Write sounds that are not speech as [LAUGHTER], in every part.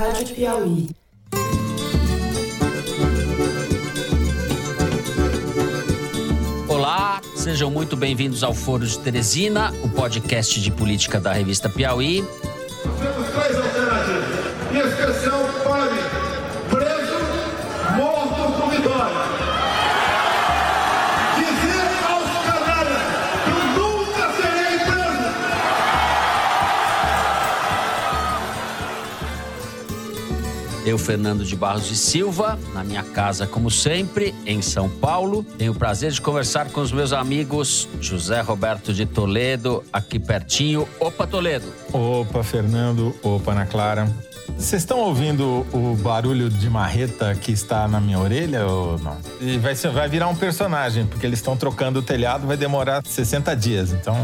Rádio Piauí. Olá, sejam muito bem-vindos ao Foro de Teresina, o podcast de política da revista Piauí. Temos três Eu, Fernando de Barros de Silva, na minha casa, como sempre, em São Paulo. Tenho o prazer de conversar com os meus amigos José Roberto de Toledo, aqui pertinho. Opa, Toledo! Opa, Fernando. Opa, Ana Clara. Vocês estão ouvindo o barulho de marreta que está na minha orelha ou não? E vai, ser- vai virar um personagem, porque eles estão trocando o telhado, vai demorar 60 dias. Então,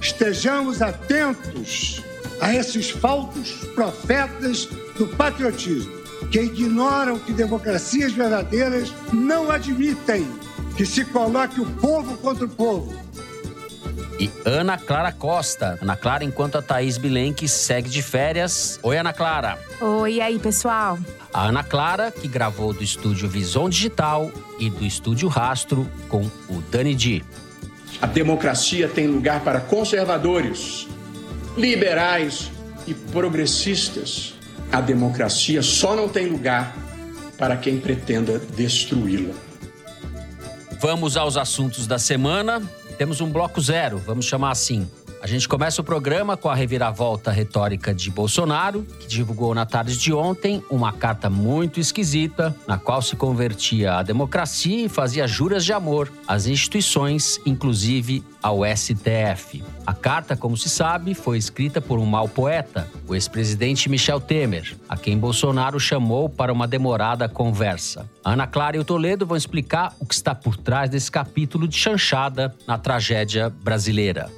Estejamos atentos a esses falsos profetas do patriotismo, que ignoram que democracias verdadeiras não admitem que se coloque o povo contra o povo. E Ana Clara Costa. Ana Clara, enquanto a Thaís Bilenque segue de férias. Oi, Ana Clara. Oi, e aí, pessoal? A Ana Clara, que gravou do estúdio Visão Digital e do estúdio Rastro com o Dani Di. A democracia tem lugar para conservadores, liberais e progressistas. A democracia só não tem lugar para quem pretenda destruí-la. Vamos aos assuntos da semana. Temos um bloco zero, vamos chamar assim. A gente começa o programa com a reviravolta retórica de Bolsonaro, que divulgou na tarde de ontem uma carta muito esquisita, na qual se convertia à democracia e fazia juras de amor às instituições, inclusive ao STF. A carta, como se sabe, foi escrita por um mau poeta, o ex-presidente Michel Temer, a quem Bolsonaro chamou para uma demorada conversa. Ana Clara e o Toledo vão explicar o que está por trás desse capítulo de chanchada na tragédia brasileira.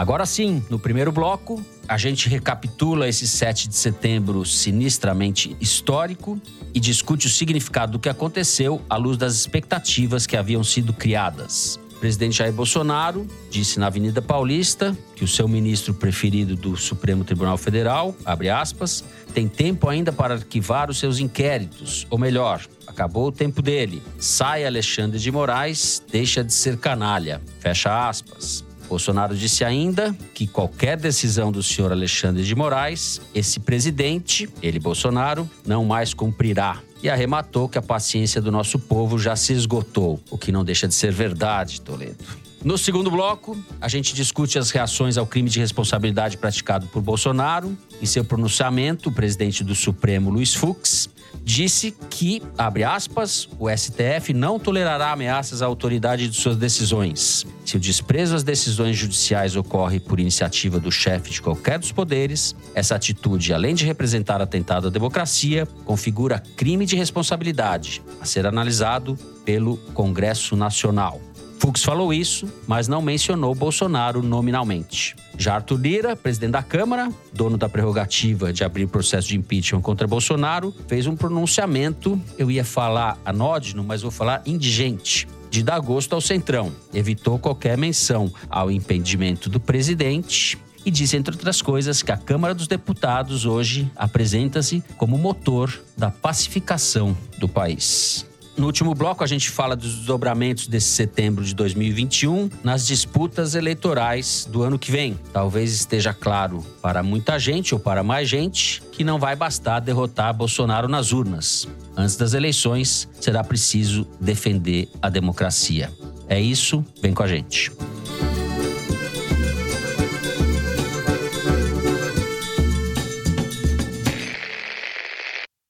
Agora sim, no primeiro bloco, a gente recapitula esse 7 de setembro sinistramente histórico e discute o significado do que aconteceu à luz das expectativas que haviam sido criadas. O presidente Jair Bolsonaro disse na Avenida Paulista que o seu ministro preferido do Supremo Tribunal Federal, abre aspas, tem tempo ainda para arquivar os seus inquéritos, ou melhor, acabou o tempo dele. Sai Alexandre de Moraes, deixa de ser canalha. Fecha aspas. Bolsonaro disse ainda que qualquer decisão do senhor Alexandre de Moraes, esse presidente, ele Bolsonaro, não mais cumprirá. E arrematou que a paciência do nosso povo já se esgotou, o que não deixa de ser verdade, Toledo. No segundo bloco, a gente discute as reações ao crime de responsabilidade praticado por Bolsonaro. Em seu pronunciamento, o presidente do Supremo, Luiz Fux, disse que, abre aspas, o STF não tolerará ameaças à autoridade de suas decisões. Se o desprezo às decisões judiciais ocorre por iniciativa do chefe de qualquer dos poderes, essa atitude, além de representar atentado à democracia, configura crime de responsabilidade a ser analisado pelo Congresso Nacional. Fux falou isso, mas não mencionou Bolsonaro nominalmente. Já Arthur Lira, presidente da Câmara, dono da prerrogativa de abrir processo de impeachment contra Bolsonaro, fez um pronunciamento, eu ia falar anódino, mas vou falar indigente, de dar gosto ao Centrão. Evitou qualquer menção ao impedimento do presidente e disse, entre outras coisas, que a Câmara dos Deputados hoje apresenta-se como motor da pacificação do país. No último bloco, a gente fala dos desdobramentos desse setembro de 2021 nas disputas eleitorais do ano que vem. Talvez esteja claro para muita gente ou para mais gente que não vai bastar derrotar Bolsonaro nas urnas. Antes das eleições, será preciso defender a democracia. É isso, vem com a gente.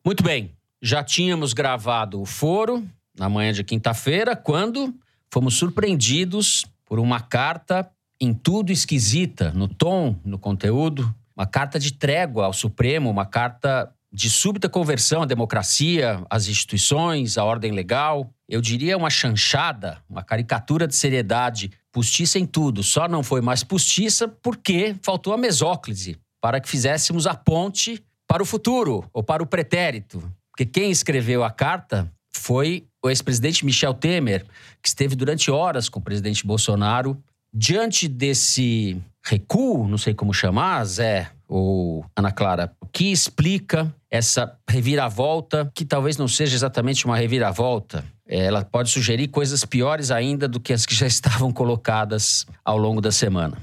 Muito bem, já tínhamos gravado o foro na manhã de quinta-feira, quando fomos surpreendidos por uma carta em tudo esquisita, no tom, no conteúdo, uma carta de trégua ao Supremo, uma carta de súbita conversão à democracia, às instituições, à ordem legal. Eu diria uma chanchada, uma caricatura de seriedade, postiça em tudo. Só não foi mais postiça porque faltou a mesóclise para que fizéssemos a ponte para o futuro ou para o pretérito. Porque quem escreveu a carta foi o ex-presidente Michel Temer, que esteve durante horas com o presidente Bolsonaro. Diante desse recuo, não sei como chamar, Zé ou Ana Clara, o que explica essa reviravolta, que talvez não seja exatamente uma reviravolta. Ela pode sugerir coisas piores ainda do que as que já [LAUGHS] estavam colocadas ao longo da semana.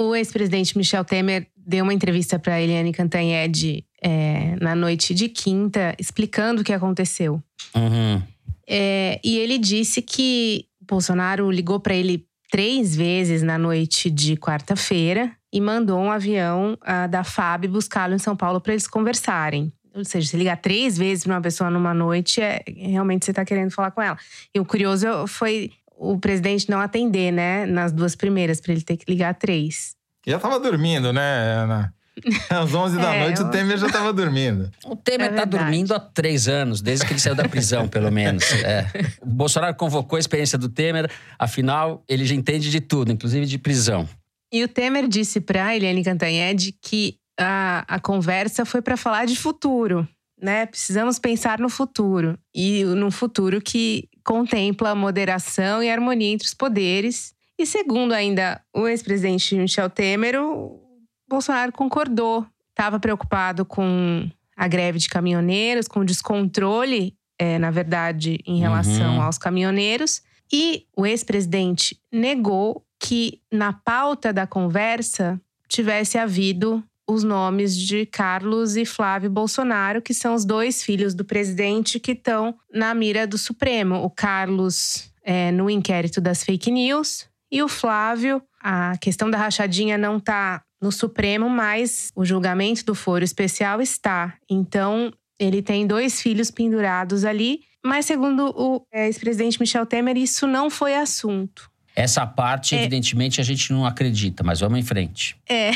O ex-presidente Michel Temer deu uma entrevista para Eliane Cantanhede é, na noite de quinta, explicando o que aconteceu. Uhum. É, e ele disse que Bolsonaro ligou para ele três vezes na noite de quarta-feira e mandou um avião uh, da FAB buscá-lo em São Paulo para eles conversarem. Ou seja, se ligar três vezes para uma pessoa numa noite, é, realmente você está querendo falar com ela. E o curioso foi o presidente não atender, né? Nas duas primeiras, para ele ter que ligar três. Já estava dormindo, né, Ana? [LAUGHS] Às 11 da é, noite eu... [LAUGHS] o Temer já estava dormindo. O Temer está é dormindo há três anos, desde que ele saiu da prisão, pelo menos. É. O [LAUGHS] Bolsonaro convocou a experiência do Temer, afinal, ele já entende de tudo, inclusive de prisão. E o Temer disse para Eliane Cantanhede que a, a conversa foi para falar de futuro. Né? Precisamos pensar no futuro. E no futuro que contempla moderação e harmonia entre os poderes. E segundo ainda o ex-presidente Michel Temer, o Bolsonaro concordou. Estava preocupado com a greve de caminhoneiros, com o descontrole, é, na verdade, em relação uhum. aos caminhoneiros. E o ex-presidente negou que na pauta da conversa tivesse havido os nomes de Carlos e Flávio Bolsonaro, que são os dois filhos do presidente que estão na mira do Supremo. O Carlos é, no inquérito das fake news e o Flávio, a questão da rachadinha não está no Supremo, mas o julgamento do foro especial está. Então, ele tem dois filhos pendurados ali, mas segundo o é, ex-presidente Michel Temer, isso não foi assunto. Essa parte, é. evidentemente, a gente não acredita, mas vamos em frente. É.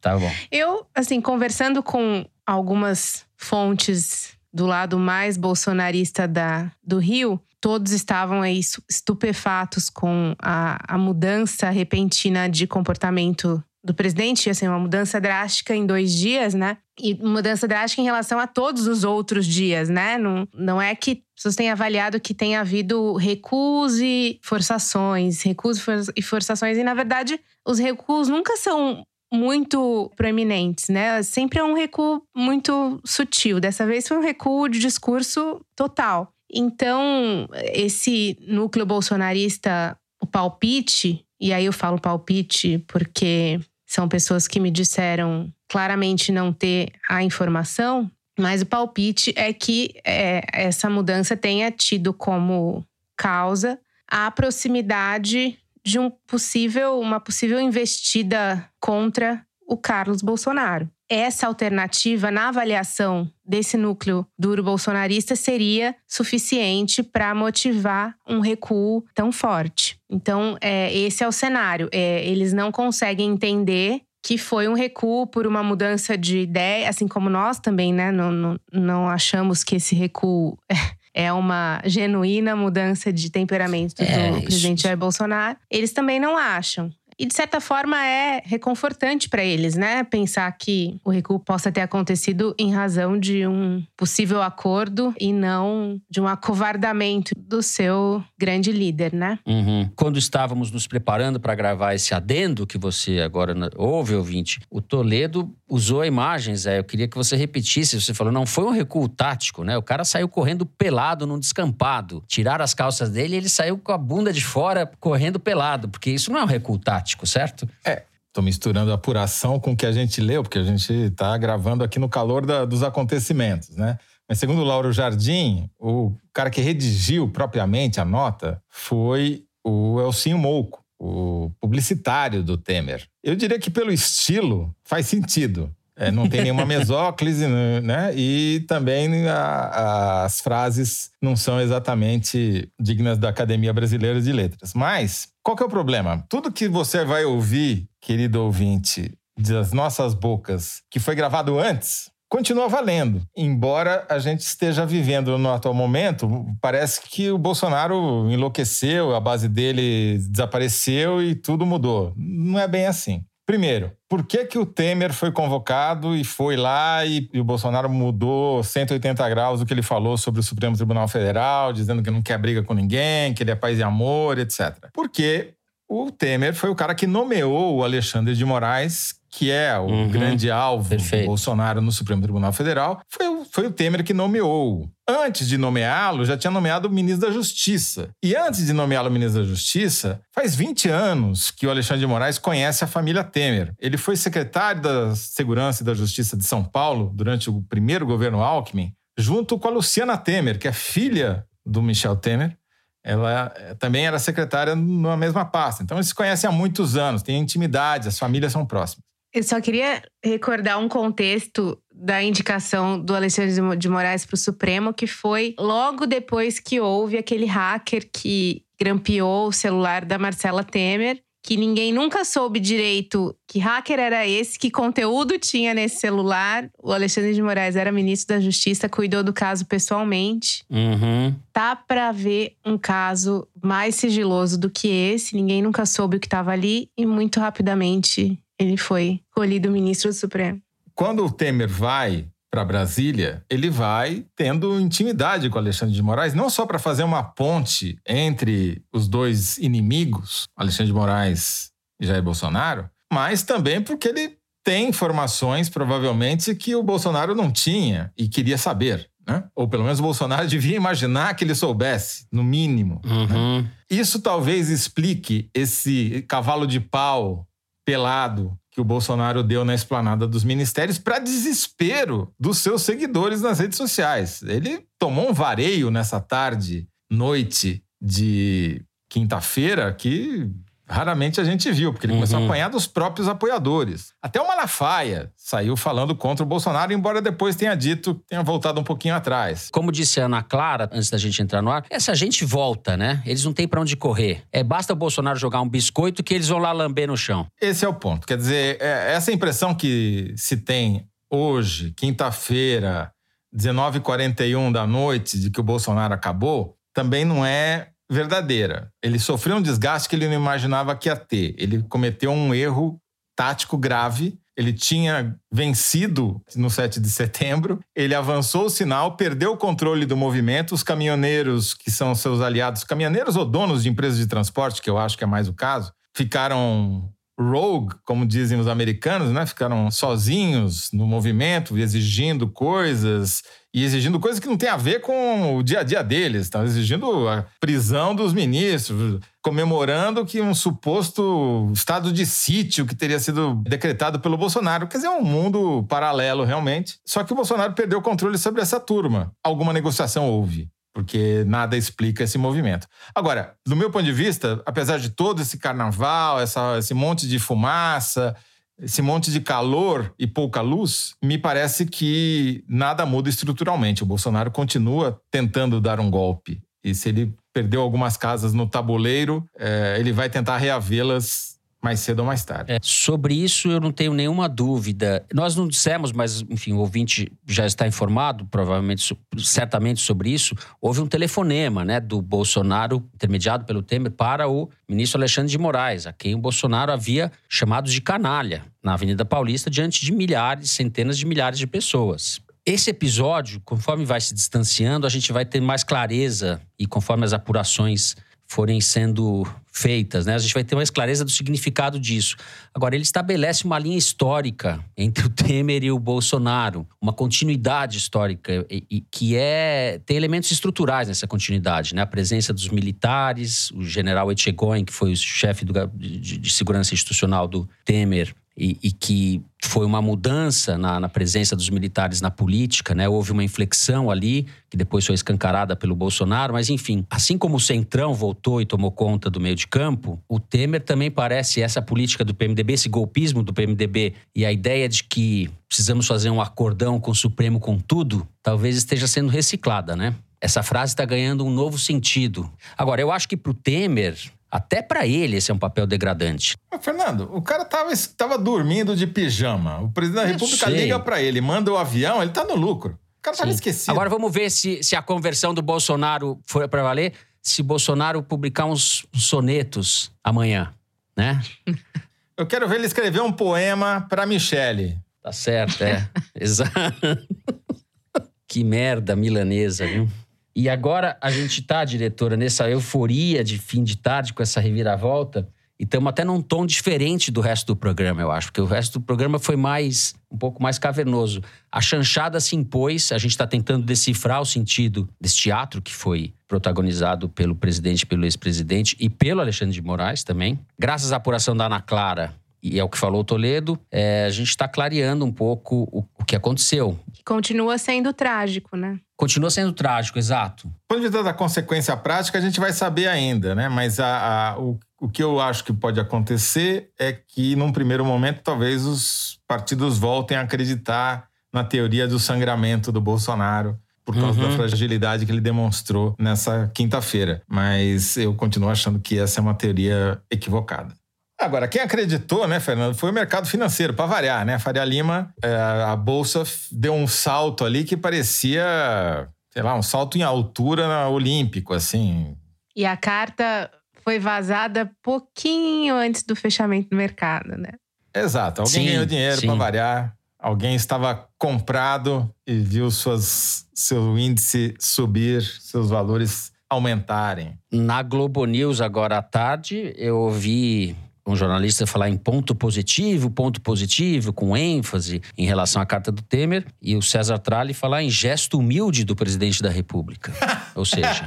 Tá bom. [LAUGHS] Eu, assim, conversando com algumas fontes do lado mais bolsonarista da, do Rio, todos estavam aí estupefatos com a, a mudança repentina de comportamento do presidente, assim, uma mudança drástica em dois dias, né? E mudança drástica em relação a todos os outros dias, né? Não, não é que pessoas têm avaliado que tem havido recuos e forçações, recuos e forçações, e na verdade os recuos nunca são muito proeminentes, né? Sempre é um recuo muito sutil. Dessa vez foi um recuo de discurso total. Então, esse núcleo bolsonarista, o palpite, e aí eu falo palpite porque são pessoas que me disseram claramente não ter a informação, mas o palpite é que é, essa mudança tenha tido como causa a proximidade de um possível, uma possível investida contra o Carlos Bolsonaro. Essa alternativa, na avaliação desse núcleo duro bolsonarista, seria suficiente para motivar um recuo tão forte. Então, é, esse é o cenário. É, eles não conseguem entender que foi um recuo por uma mudança de ideia, assim como nós também, né? Não, não, não achamos que esse recuo [LAUGHS] é uma genuína mudança de temperamento é, do presidente Jair Bolsonaro. Eles também não acham. E de certa forma é reconfortante para eles, né? Pensar que o recuo possa ter acontecido em razão de um possível acordo e não de um acovardamento do seu grande líder, né? Uhum. Quando estávamos nos preparando para gravar esse adendo que você agora ouve, ouvinte, o Toledo usou imagens, é, eu queria que você repetisse. Você falou, não foi um recuo tático, né? O cara saiu correndo pelado num descampado. Tiraram as calças dele e ele saiu com a bunda de fora correndo pelado, porque isso não é um recuo tático, certo? É. Tô misturando a apuração com o que a gente leu, porque a gente está gravando aqui no calor da, dos acontecimentos, né? Mas segundo o Lauro Jardim, o cara que redigiu propriamente a nota foi o Elcinho Mouco o publicitário do Temer. Eu diria que pelo estilo faz sentido. É, não tem nenhuma [LAUGHS] mesóclise, né? E também a, as frases não são exatamente dignas da Academia Brasileira de Letras. Mas qual que é o problema? Tudo que você vai ouvir, querido ouvinte, das nossas bocas, que foi gravado antes, continua valendo. Embora a gente esteja vivendo no atual momento, parece que o Bolsonaro enlouqueceu, a base dele desapareceu e tudo mudou. Não é bem assim. Primeiro, por que, que o Temer foi convocado e foi lá e, e, o Bolsonaro mudou 180 graus o que ele falou sobre o Supremo Tribunal Federal, dizendo que não quer briga com ninguém, que ele é paz e amor, etc. Porque o Temer foi o cara que nomeou o Alexandre de Moraes, que é o Uhum. grande alvo Perfeito. do Bolsonaro no Supremo Tribunal Federal. Foi, o- foi o Temer que nomeou. Antes de nomeá-lo, já tinha nomeado o ministro da Justiça. E antes de nomeá-lo ministro da Justiça, faz 20 anos que o Alexandre de Moraes conhece a família Temer. Ele foi secretário da Segurança e da Justiça de São Paulo durante o primeiro governo Alckmin, junto com a Luciana Temer, que é filha do Michel Temer. Ela eh, também era secretária na mesma pasta. Então eles se conhecem há muitos anos, têm intimidade, as famílias são próximas. Eu só queria recordar um contexto da indicação do Alexandre de Moraes para o Supremo, que foi logo depois que houve aquele hacker que grampeou o celular da Marcela Temer, que ninguém nunca soube direito que hacker era esse, que conteúdo tinha nesse celular. O Alexandre de Moraes era ministro da Justiça, cuidou do caso pessoalmente. Uhum. Tá para ver um caso mais sigiloso do que esse. Ninguém nunca soube o que estava ali e muito rapidamente ele foi escolhido ministro do Supremo. Quando o Temer vai para Brasília, ele vai tendo intimidade com Alexandre de Moraes, não só para fazer uma ponte entre os dois inimigos, Alexandre de Moraes e Jair Bolsonaro, mas também porque ele tem informações, provavelmente, que o Bolsonaro não tinha e queria saber. Né? Ou pelo menos o Bolsonaro [LAUGHS] devia imaginar que ele soubesse, no mínimo. Uhum. Isso talvez explique esse cavalo de pau pelado que o Bolsonaro deu na esplanada dos ministérios para desespero dos seus seguidores nas redes sociais. Ele tomou um vareio nessa tarde, noite de quinta-feira que raramente a gente viu, porque ele começou a Uhum. apanhar dos próprios apoiadores. Até o Malafaia saiu falando contra o Bolsonaro, embora depois tenha dito, tenha voltado um pouquinho atrás. Como disse a Ana Clara, antes da gente entrar no ar, essa gente volta, né? Eles não têm pra onde correr. É basta o Bolsonaro jogar um biscoito que eles vão lá lamber no chão. Esse é o ponto. Quer dizer, é- essa impressão que se tem hoje, quinta-feira, 19h41 da noite, de que o Bolsonaro acabou, também não é verdadeira. Ele sofreu um desgaste que ele não imaginava que ia ter. Ele cometeu um erro tático grave. Ele tinha vencido no 7 de setembro, ele avançou o sinal, perdeu o controle do movimento. Os caminhoneiros, que são seus aliados, caminhoneiros ou donos de empresas de transporte, que eu acho que é mais o caso, ficaram rogue, como dizem os americanos, né? Ficaram sozinhos no movimento, exigindo coisas e exigindo coisas que não tem a ver com o dia a dia deles. Estão exigindo a prisão dos ministros, comemorando que um suposto estado de sítio que teria sido decretado pelo Bolsonaro. Quer dizer, é um mundo paralelo realmente. Só que o Bolsonaro perdeu o controle sobre essa turma. Alguma negociação houve porque nada explica esse movimento. Agora, do meu ponto de vista, apesar de todo esse carnaval, essa, esse monte de fumaça, esse monte de calor e pouca luz, me parece que nada muda estruturalmente. O Bolsonaro continua tentando dar um golpe. E se ele perdeu algumas casas no tabuleiro, eh, ele vai tentar reavê-las mais cedo ou mais tarde. É, sobre isso eu não tenho nenhuma dúvida. Nós não dissemos, mas enfim, o ouvinte já está informado, provavelmente, certamente sobre isso. Houve um telefonema, né, do Bolsonaro, intermediado pelo Temer, para o ministro Alexandre de Moraes, a quem o Bolsonaro havia chamado de canalha na Avenida Paulista diante de milhares, centenas de milhares de pessoas. Esse episódio, conforme vai se distanciando, a gente vai ter mais clareza e conforme as apurações forem sendo feitas, né? A gente vai ter mais clareza do significado disso. Agora, ele estabelece uma linha histórica entre o [LAUGHS] Temer e o Bolsonaro, uma continuidade histórica e, e que é tem elementos estruturais nessa continuidade, né? A presença dos militares, o general Etchegoyen, que foi o chefe do de, de segurança institucional do Temer, e, e que foi uma mudança na, na presença dos militares na política, né? Houve uma inflexão ali, que depois foi escancarada pelo Bolsonaro, mas enfim, assim como o Centrão voltou e tomou conta do meio de campo, o Temer também parece essa política do PMDB, esse golpismo do PMDB e a ideia de que precisamos fazer um acordão com o Supremo com tudo, talvez esteja sendo reciclada, né? Essa frase está ganhando um novo sentido. Agora, eu acho que para o Temer, até para ele, esse é um papel degradante. Mas, Fernando, o cara tava, tava dormindo de pijama. O presidente da Eu República sei. liga pra ele, manda o avião, ele tá no lucro. O cara tava Sim. esquecido. Agora vamos ver se, se a conversão do Bolsonaro for para valer, se Bolsonaro publicar uns sonetos amanhã, né? [LAUGHS] Eu quero ver ele escrever um poema pra Michele. Tá certo, é. [LAUGHS] Exato. [LAUGHS] que merda milanesa, viu? E agora a gente tá, diretora, nessa euforia de fim de tarde com essa reviravolta E estamos até num tom diferente do resto do programa, eu acho, porque o resto do programa foi mais um pouco mais cavernoso. A chanchada se impôs, a gente está tentando decifrar o sentido desse teatro que foi protagonizado pelo presidente, pelo ex-presidente e pelo Alexandre de Moraes também. Graças à apuração da Ana Clara, e é o que falou o Toledo, é, a gente está clareando um pouco o, o que aconteceu. Continua sendo trágico, né? Continua sendo trágico, exato. Do ponto de vista da consequência prática, a gente vai saber ainda, né? Mas a, a, o, o que eu acho que pode acontecer é que, num primeiro momento, talvez os partidos voltem a acreditar na teoria do sangramento do Bolsonaro por causa uhum. da fragilidade que ele demonstrou nessa quinta-feira. Mas eu continuo achando que essa é uma teoria equivocada. Agora, quem acreditou, né, Fernando, foi o mercado financeiro, para variar, né? A Faria Lima, é, a bolsa deu um salto ali que parecia, sei lá, um salto em altura olímpico, assim. E a carta foi vazada pouquinho antes do fechamento do mercado, né? Exato. Alguém sim, ganhou dinheiro para variar. Alguém estava comprado e viu suas, seu índice subir, seus valores aumentarem. Na Globo News, agora à tarde, eu ouvi um jornalista falar em ponto positivo, ponto positivo, com ênfase em relação à carta do Temer, e o César Tralli falar em gesto humilde do presidente da República. [LAUGHS] Ou seja.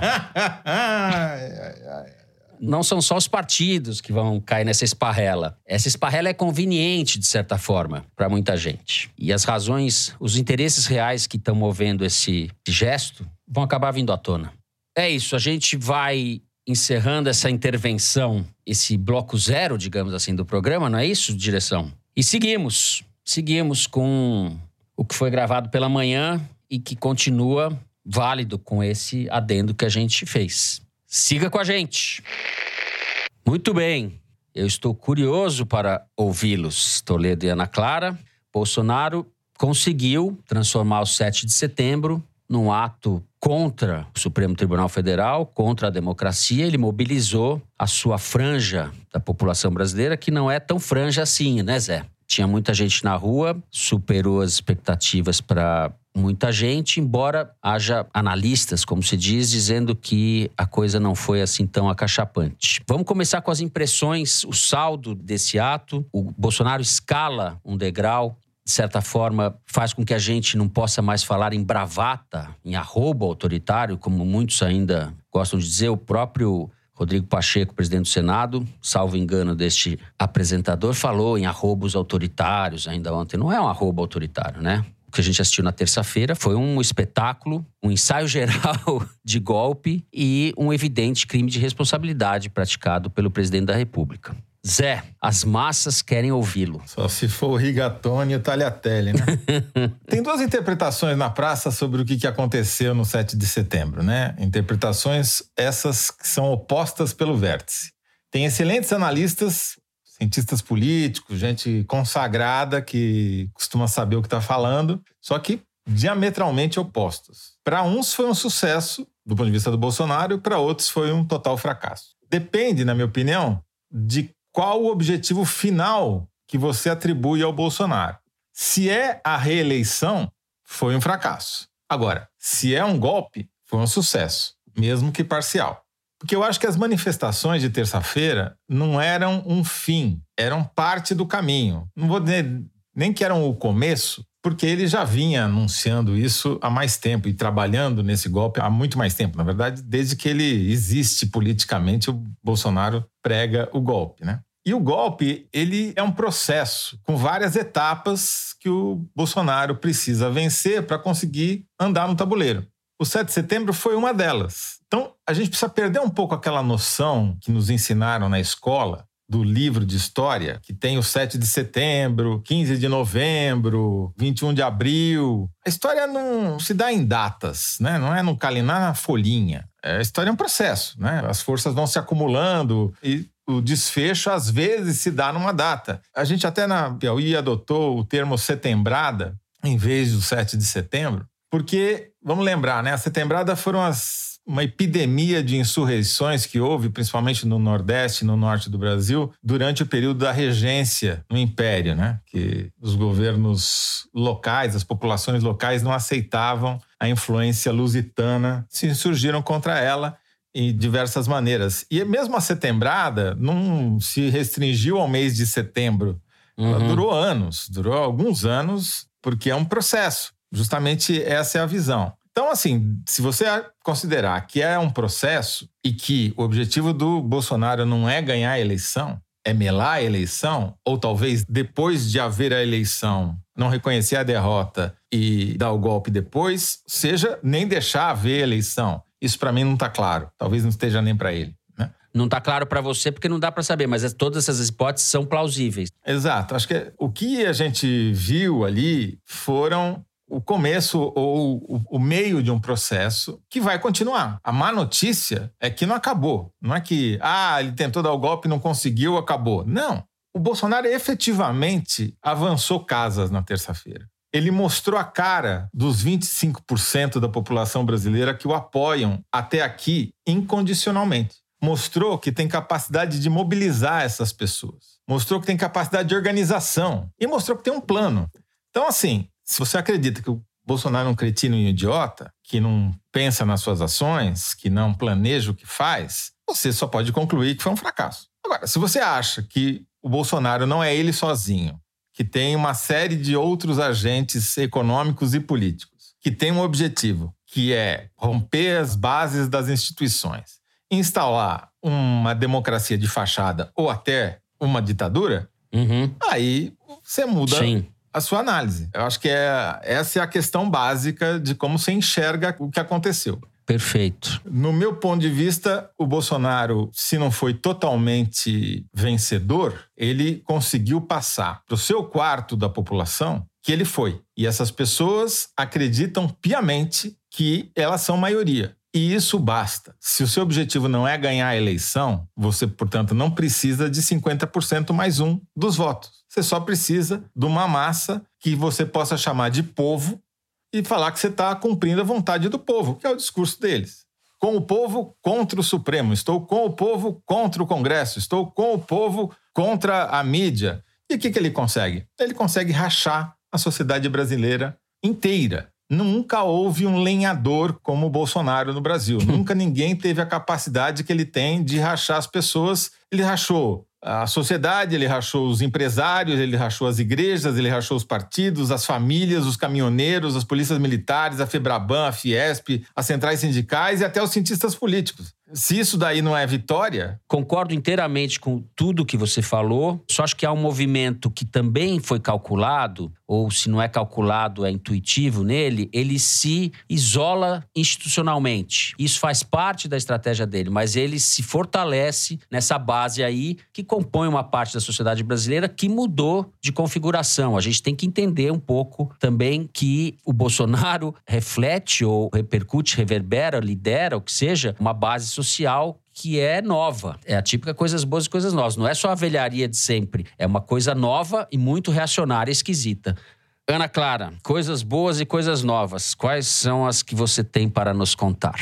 não são só os partidos que vão cair nessa esparrela. Essa esparrela é conveniente, de certa forma, para muita gente. E as razões, os interesses reais que estão movendo esse gesto vão acabar vindo à tona. É isso, a gente vai encerrando essa intervenção, esse bloco zero, digamos assim, do programa, não é isso, direção? E seguimos. Seguimos com o que foi gravado pela manhã e que continua válido com esse adendo que a gente fez. Siga com a gente. Muito bem. Eu estou curioso para ouvi-los, Toledo e Ana Clara. Bolsonaro conseguiu transformar o 7 de setembro num ato contra o Supremo Tribunal Federal, contra a democracia. Ele mobilizou a sua franja da população brasileira, que não é tão franja assim, né, Zé? Tinha muita gente na rua, superou as expectativas para muita gente, embora haja analistas, como se diz, dizendo que a coisa não foi assim tão acachapante. Vamos começar com as impressões, o saldo desse ato. O Bolsonaro escala um degrau de certa forma, faz com que a gente não possa mais falar em bravata, em arrobo autoritário, como muitos ainda gostam de dizer. O próprio Rodrigo Pacheco, presidente do Senado, salvo engano deste apresentador, falou em arrobos autoritários ainda ontem. Não é um arrobo autoritário, né? O que a gente assistiu na terça-feira foi um espetáculo, um ensaio [LAUGHS] geral de golpe e um evidente crime de responsabilidade praticado pelo presidente da República. Zé, as massas querem ouvi-lo. Só se for o Rigatoni e o Tagliatelli, né? [LAUGHS] Tem duas interpretações na praça sobre o que aconteceu no 7 de setembro, né? Interpretações essas que são opostas pelo vértice. Tem excelentes analistas, cientistas políticos, gente consagrada que costuma saber o que está falando, só que diametralmente opostos. Para uns foi um sucesso do ponto de vista do Bolsonaro, para outros foi um total fracasso. Depende, na minha opinião, de qual o objetivo final que você atribui ao Bolsonaro. Se é a reeleição, foi um fracasso. Agora, se é um golpe, foi um sucesso, mesmo que parcial. Porque eu acho que as manifestações de terça-feira não eram um fim, eram parte do caminho. Não vou dizer nem que eram o começo, porque ele já vinha anunciando isso há mais tempo e trabalhando nesse golpe há muito mais tempo. Na verdade, desde que ele existe politicamente, o Bolsonaro prega o golpe, né? E o golpe, ele é um processo com várias etapas que o Bolsonaro precisa vencer para conseguir andar no tabuleiro. O 7 de setembro foi uma delas. Então, a gente precisa perder um pouco aquela noção que nos ensinaram na escola do livro de história, que tem o 7 de setembro, 15 de novembro, 21 de abril. A história não se dá em datas, né? não é no calendário, na folhinha. A história é um processo, né? As forças vão se acumulando e o desfecho às vezes se dá numa data. A gente até na Piauí adotou o termo setembrada em vez do 7 de setembro, porque, vamos lembrar, né? A setembrada foram as uma epidemia de insurreições que houve, principalmente no Nordeste e no Norte do Brasil, durante o período da regência no Império, né? Que os governos locais, as populações locais não aceitavam a influência lusitana, se insurgiram contra ela em diversas maneiras. E mesmo a setembrada não se restringiu ao mês de setembro. Ela Uhum. durou anos, durou alguns anos, porque é um processo. Justamente essa é a visão. Então, assim, se você considerar que é um processo e que o objetivo do Bolsonaro não é ganhar a eleição, é melar a eleição, ou talvez depois de haver a eleição, não reconhecer a derrota e dar o golpe depois, seja nem deixar haver a eleição. Isso para mim não está claro. Talvez não esteja nem para ele. Né? Não tá claro pra você porque não dá pra saber, mas todas essas hipóteses são plausíveis. Exato. Acho que o que a gente viu ali foram o começo ou o, meio de um processo que vai continuar. A má notícia é que não acabou. Não é que, ah, ele tentou dar o golpe, não conseguiu, acabou. Não. O Bolsonaro efetivamente avançou casas na terça-feira. Ele mostrou a cara dos 25% da população brasileira que o apoiam até aqui incondicionalmente. Mostrou que tem capacidade de mobilizar essas pessoas. Mostrou que tem capacidade de organização. E mostrou que tem um plano. Então, assim, se você acredita que o Bolsonaro é um cretino e um idiota, que não pensa nas suas ações, que não planeja o que faz, você só pode concluir que foi um fracasso. Agora, se você acha que o Bolsonaro não é ele sozinho, que tem uma série de outros agentes econômicos e políticos, que tem um objetivo, que é romper as bases das instituições, instalar uma democracia de fachada ou até uma ditadura, Uhum. aí você muda Sim. A sua análise. Eu acho que é, essa é a questão básica de como você enxerga o que aconteceu. Perfeito. No meu ponto de vista, o Bolsonaro, se não foi totalmente vencedor, ele conseguiu passar para o seu quarto da população que ele foi. E essas pessoas acreditam piamente que elas são maioria. E isso basta. Se o seu objetivo não é ganhar a eleição, você, portanto, não precisa de 50% mais um dos votos. Você só precisa de uma massa que você possa chamar de povo e falar que você está cumprindo a vontade do povo, que é o discurso deles. Com o povo contra o Supremo, estou com o povo contra o Congresso, estou com o povo contra a mídia. E o que, que ele consegue? Ele consegue rachar a sociedade brasileira inteira. Nunca houve um lenhador como o Bolsonaro no Brasil. [LAUGHS] Nunca ninguém teve a capacidade que ele tem de rachar as pessoas. Ele rachou a sociedade, ele rachou os empresários, ele rachou as igrejas, ele rachou os partidos, as famílias, os caminhoneiros, as polícias militares, a Febraban, a Fiesp, as centrais sindicais e até os cientistas políticos. Se isso daí não é vitória, Concordo inteiramente com tudo que você falou. Só acho que há um movimento que também foi calculado, ou se não é calculado, é intuitivo nele, ele se isola institucionalmente. Isso faz parte da estratégia dele, mas ele se fortalece nessa base aí que compõe uma parte da sociedade brasileira que mudou de configuração. A gente tem que entender um pouco também que o Bolsonaro reflete ou repercute, reverbera, lidera, o que seja, uma base social que é nova. É a típica coisas boas e coisas novas. Não é só a velharia de sempre. É uma coisa nova e muito reacionária, esquisita. Ana Clara, coisas boas e coisas novas. Quais são as que você tem para nos contar?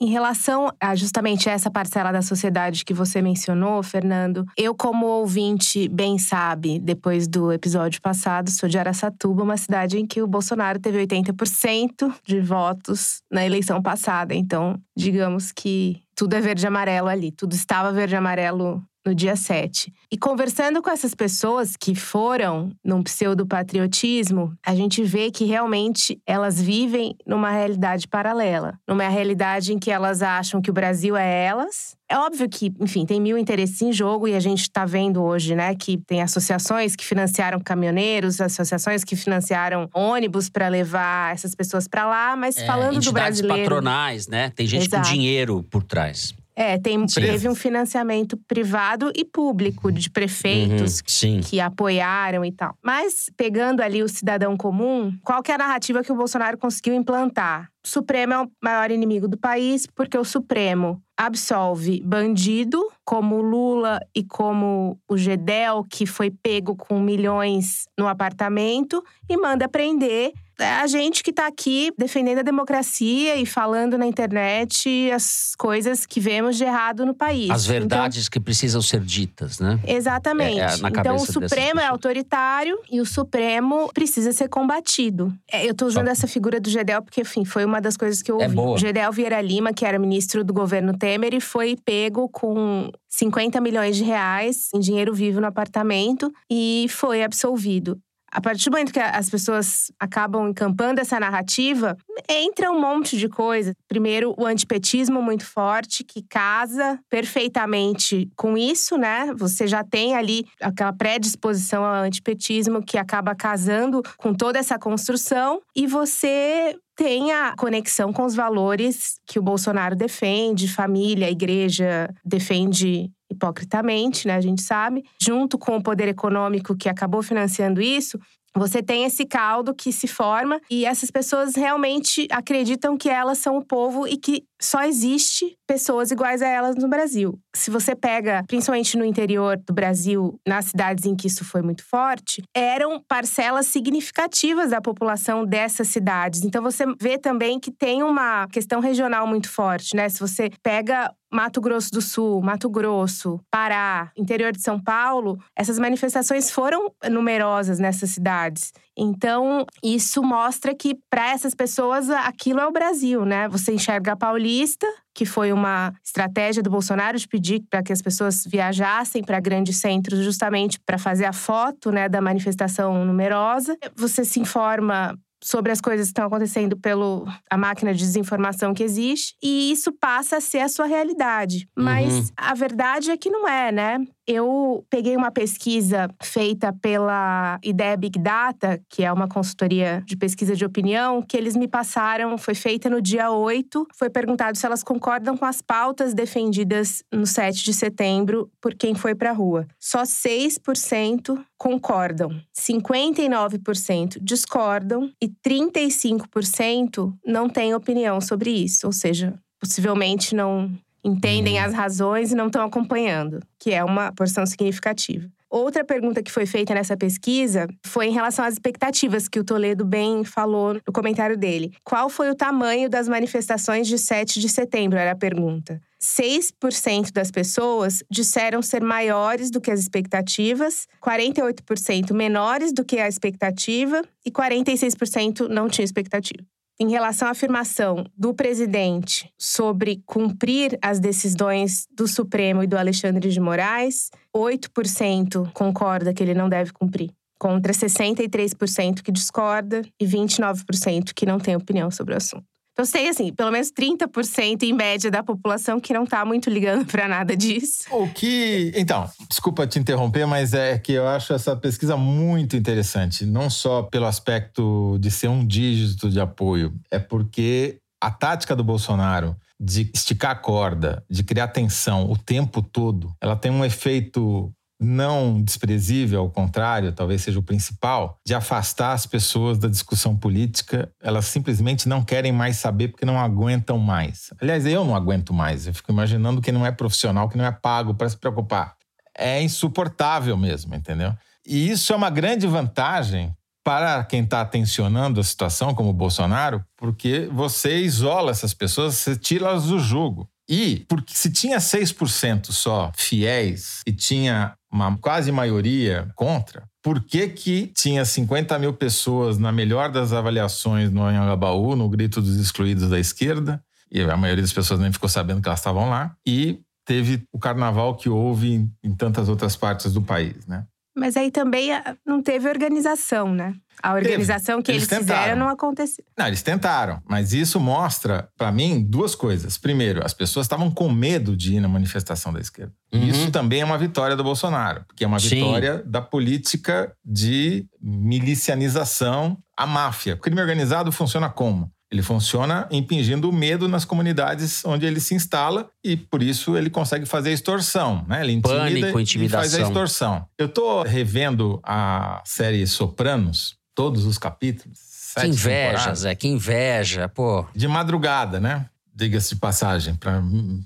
Em relação a justamente essa parcela da sociedade que você mencionou, Fernando, eu, como ouvinte bem sabe, depois do episódio passado, sou de Araçatuba, uma cidade em que o Bolsonaro teve 80% de votos na eleição passada. Então, digamos que tudo é verde e amarelo ali, tudo estava verde e amarelo no dia 7. E conversando com essas pessoas que foram num pseudo-patriotismo, a gente vê que realmente elas vivem numa realidade paralela. Numa realidade em que elas acham que o Brasil é elas. É óbvio que, enfim, tem mil interesses em jogo e a gente está vendo hoje, né, que tem associações que financiaram caminhoneiros, associações que financiaram ônibus para levar essas pessoas para lá, mas falando do É, brasileiro. patronais, né? Tem gente Exato. com dinheiro por trás. É, tem, teve um financiamento privado e público de prefeitos Uhum, que apoiaram e tal. Mas, pegando ali o cidadão comum, qual que é a narrativa que o Bolsonaro conseguiu implantar? O Supremo é o maior inimigo do país, porque o Supremo absolve bandido, como o Lula e como o Gedel, que foi pego com milhões no apartamento, e manda prender a gente que está aqui defendendo a democracia e falando na internet as coisas que vemos de errado no país. As verdades então, que precisam ser ditas, né? Exatamente. É, é então o Supremo é autoritário e o Supremo precisa ser combatido. É, eu estou usando Só... essa figura do Gedel porque, enfim, foi uma das coisas que eu é ouvi. É boa. O Gedel Vieira Lima, que era ministro do governo Temer, e foi pego com 50 milhões de reais em dinheiro vivo no apartamento e foi absolvido a partir do momento que as pessoas acabam encampando essa narrativa, entra um monte de coisa. Primeiro, o antipetismo muito forte, que casa perfeitamente com isso, né? Você já tem ali aquela predisposição ao antipetismo que acaba casando com toda essa construção, e você tem a conexão com os valores que o Bolsonaro defende, família, igreja defende hipocritamente, né? A gente sabe, junto com o poder econômico que acabou financiando isso, você tem esse caldo que se forma e essas pessoas realmente acreditam que elas são o povo e que só existe pessoas iguais a elas no Brasil. Se você pega, principalmente no interior do Brasil, nas cidades em que isso foi muito forte, eram parcelas significativas da população dessas cidades. Então você vê também que tem uma questão regional muito forte, né? Se você pega Mato Grosso do Sul, Mato Grosso, Pará, interior de São Paulo, essas manifestações foram numerosas nessas cidades. Então, isso mostra que para essas pessoas aquilo é o Brasil, né? Você enxerga a Paulista, que foi uma estratégia do Bolsonaro de pedir para que as pessoas viajassem para grandes centros justamente para fazer a foto, né, da manifestação numerosa. Você se informa sobre as coisas que estão acontecendo pelo a máquina de desinformação que existe e isso passa a ser a sua realidade. Mas uhum. a verdade é que não é, né? Eu peguei uma pesquisa feita pela Ideia Big Data, que é uma consultoria de pesquisa de opinião, que eles me passaram, foi feita no dia 8. Foi perguntado se elas concordam com as pautas defendidas no 7 de setembro por quem foi para a rua. Só 6% concordam, 59% discordam e 35% não têm opinião sobre isso, ou seja, possivelmente não entendem uhum. as razões e não estão acompanhando, que é uma porção significativa. Outra pergunta que foi feita nessa pesquisa foi em relação às expectativas que o Toledo bem falou no comentário dele. Qual foi o tamanho das manifestações de 7 de setembro? Era a pergunta. 6% das pessoas disseram ser maiores do que as expectativas, 48% menores do que a expectativa e 46% não tinha expectativa em relação à afirmação do presidente sobre cumprir as decisões do Supremo e do Alexandre de Moraes, 8% concorda que ele não deve cumprir, contra 63% que discorda e 29% que não tem opinião sobre o assunto. Então, sei assim, pelo menos 30% em média da população que não tá muito ligando para nada disso. O que. Então, desculpa te interromper, mas é que eu acho essa pesquisa muito interessante. Não só pelo aspecto de ser um dígito de apoio, é porque a tática do Bolsonaro de esticar a corda, de criar tensão o tempo todo, ela tem um efeito não desprezível, ao contrário, talvez seja o principal, de afastar as pessoas da discussão política. Elas simplesmente não querem mais saber porque não aguentam mais. Aliás, eu não aguento mais. Eu fico imaginando que não é profissional, que não é pago para se preocupar. É insuportável mesmo, entendeu? E isso é uma grande vantagem para quem está tensionando a situação, como o Bolsonaro, porque você isola essas pessoas, você tira elas do jogo. E porque se tinha 6% só fiéis e tinha uma quase maioria contra, por que, que tinha 50 mil pessoas na melhor das avaliações no Anhangabaú, no grito dos excluídos da esquerda, e a maioria das pessoas nem ficou sabendo que elas estavam lá, e teve o carnaval que houve em, em tantas outras partes do país, né? Mas aí também ah, não teve organização, né? A organização Teve. que eles, eles fizeram não aconteceu. Não, eles tentaram. Mas isso mostra, para mim, duas coisas. Primeiro, as pessoas estavam com medo de ir na manifestação da esquerda. Uhum. E isso também é uma vitória do Bolsonaro, porque é uma Sim. vitória da política de milicianização à máfia. O crime organizado funciona como? Ele funciona impingindo o medo nas comunidades onde ele se instala e por isso ele consegue fazer a extorsão, né? Ele intimida Pânico, intimidação. e faz a extorsão. Eu tô revendo a série Sopranos, todos os capítulos. Que inveja, Zé, que inveja, pô. De madrugada, né? Diga-se de passagem, para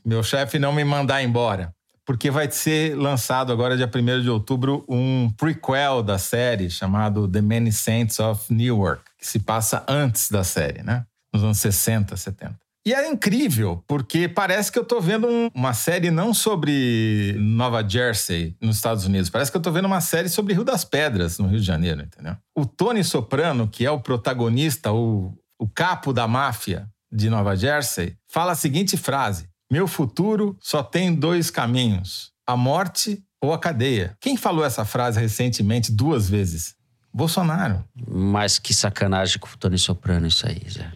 meu chefe não me mandar embora. Porque vai ser lançado agora, dia 1 de outubro, um prequel da série chamado The Many Saints of Newark que se passa antes da série, né? Nos anos 60, 70. E é incrível, porque parece que eu tô vendo um, uma série não sobre Nova Jersey, nos Estados Unidos. Parece que eu tô vendo uma série sobre Rio das Pedras, no Rio de Janeiro, entendeu? O Tony Soprano, que é o protagonista, o, o capo da máfia de Nova Jersey, fala a seguinte frase: Meu futuro só tem dois caminhos: a morte ou a cadeia. Quem falou essa frase recentemente duas vezes? Bolsonaro. Mas que sacanagem com o Tony Soprano isso aí, Zé.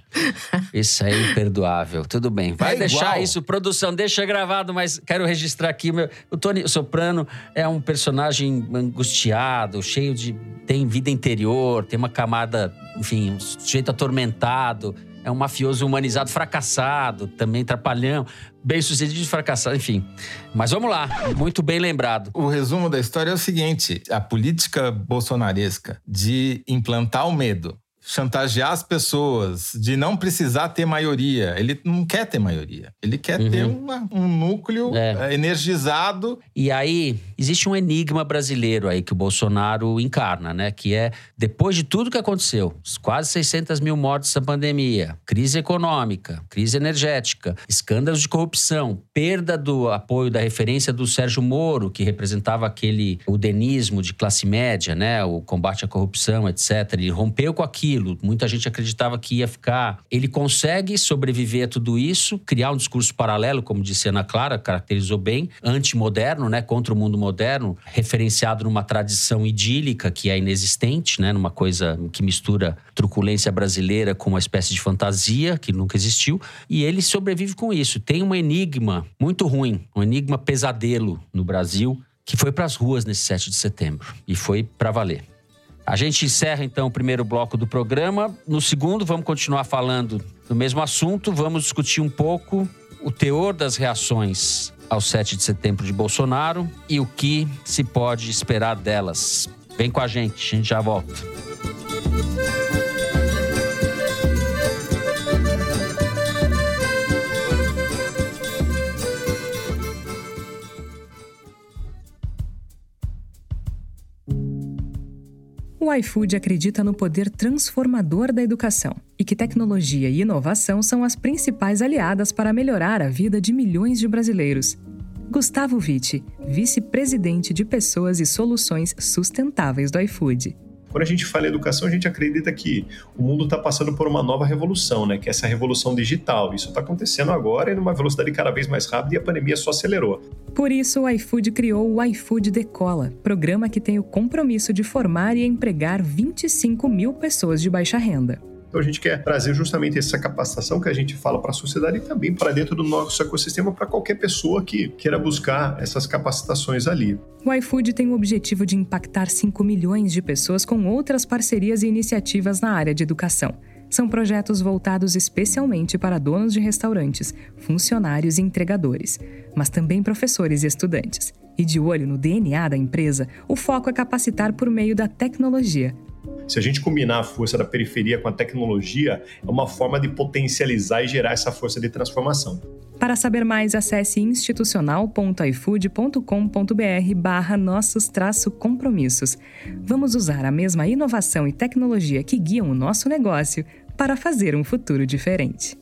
Isso aí é imperdoável. Tudo bem. Vai É deixar igual. isso, produção, deixa gravado, mas quero registrar aqui. Meu, o Tony Soprano é um personagem angustiado, cheio de. tem vida interior, tem uma camada, enfim, um sujeito atormentado. É um mafioso humanizado, fracassado, também trapalhão, bem sucedido fracassado, enfim. Mas vamos lá, muito bem lembrado. O resumo da história é o seguinte: a política bolsonaresca de implantar o medo, chantagear as pessoas, de não precisar ter maioria. Ele não quer ter maioria. Ele quer Uhum. ter uma- um núcleo É. eh, energizado. E aí, existe um enigma brasileiro aí que o Bolsonaro encarna, né? Que é, depois de tudo que aconteceu, quase 600 mil mortes da pandemia, crise econômica, crise energética, escândalos de corrupção, perda do apoio da referência do Sérgio Moro, que representava aquele udenismo de classe média, né? O combate à corrupção, etc. Ele rompeu com aquilo. Muita gente acreditava que ia ficar. Ele consegue sobreviver a tudo isso, criar um discurso paralelo, como disse Ana Clara, caracterizou bem, antimoderno, né? Contra o mundo moderno, referenciado numa tradição idílica que é inexistente, né? Numa coisa que mistura truculência brasileira com uma espécie de fantasia que nunca existiu. E ele sobrevive com isso. Tem um enigma muito ruim, um enigma pesadelo no Brasil, que foi para as ruas nesse 7 de setembro. E foi para valer. A gente encerra então o primeiro bloco do programa. No segundo, vamos continuar falando do mesmo assunto. Vamos discutir um pouco o teor das reações ao 7 de setembro de Bolsonaro e o que se pode esperar delas. Vem com a gente, a gente já volta. O iFood acredita no poder transformador da educação e que tecnologia e inovação são as principais aliadas para melhorar a vida de milhões de brasileiros. Gustavo Vitti, vice-presidente de Pessoas e Soluções Sustentáveis do iFood. Quando a gente fala em educação, a gente acredita que o mundo está passando por uma nova revolução, né? Que é essa revolução digital. Isso está acontecendo agora e numa velocidade cada vez mais rápida e a pandemia só acelerou. Por isso, o iFood criou o iFood Decola, programa que tem o compromisso de formar e empregar 25 mil pessoas de baixa renda. Então a gente quer trazer justamente essa capacitação que a gente fala para a sociedade e também para dentro do nosso ecossistema para qualquer pessoa que queira buscar essas capacitações ali. O iFood tem o objetivo de impactar 5 milhões de pessoas com outras parcerias e iniciativas na área de educação. São projetos voltados especialmente para donos de restaurantes, funcionários e entregadores, mas também professores e estudantes. E de olho no DNA da empresa, o foco é capacitar por meio da tecnologia. Se a gente combinar a força da periferia com a tecnologia, é uma forma de potencializar e gerar essa força de transformação. Para saber mais, acesse institucional.ifood.com.br barra nossos compromissos. Vamos usar a mesma inovação e tecnologia que guiam o nosso negócio para fazer um futuro diferente.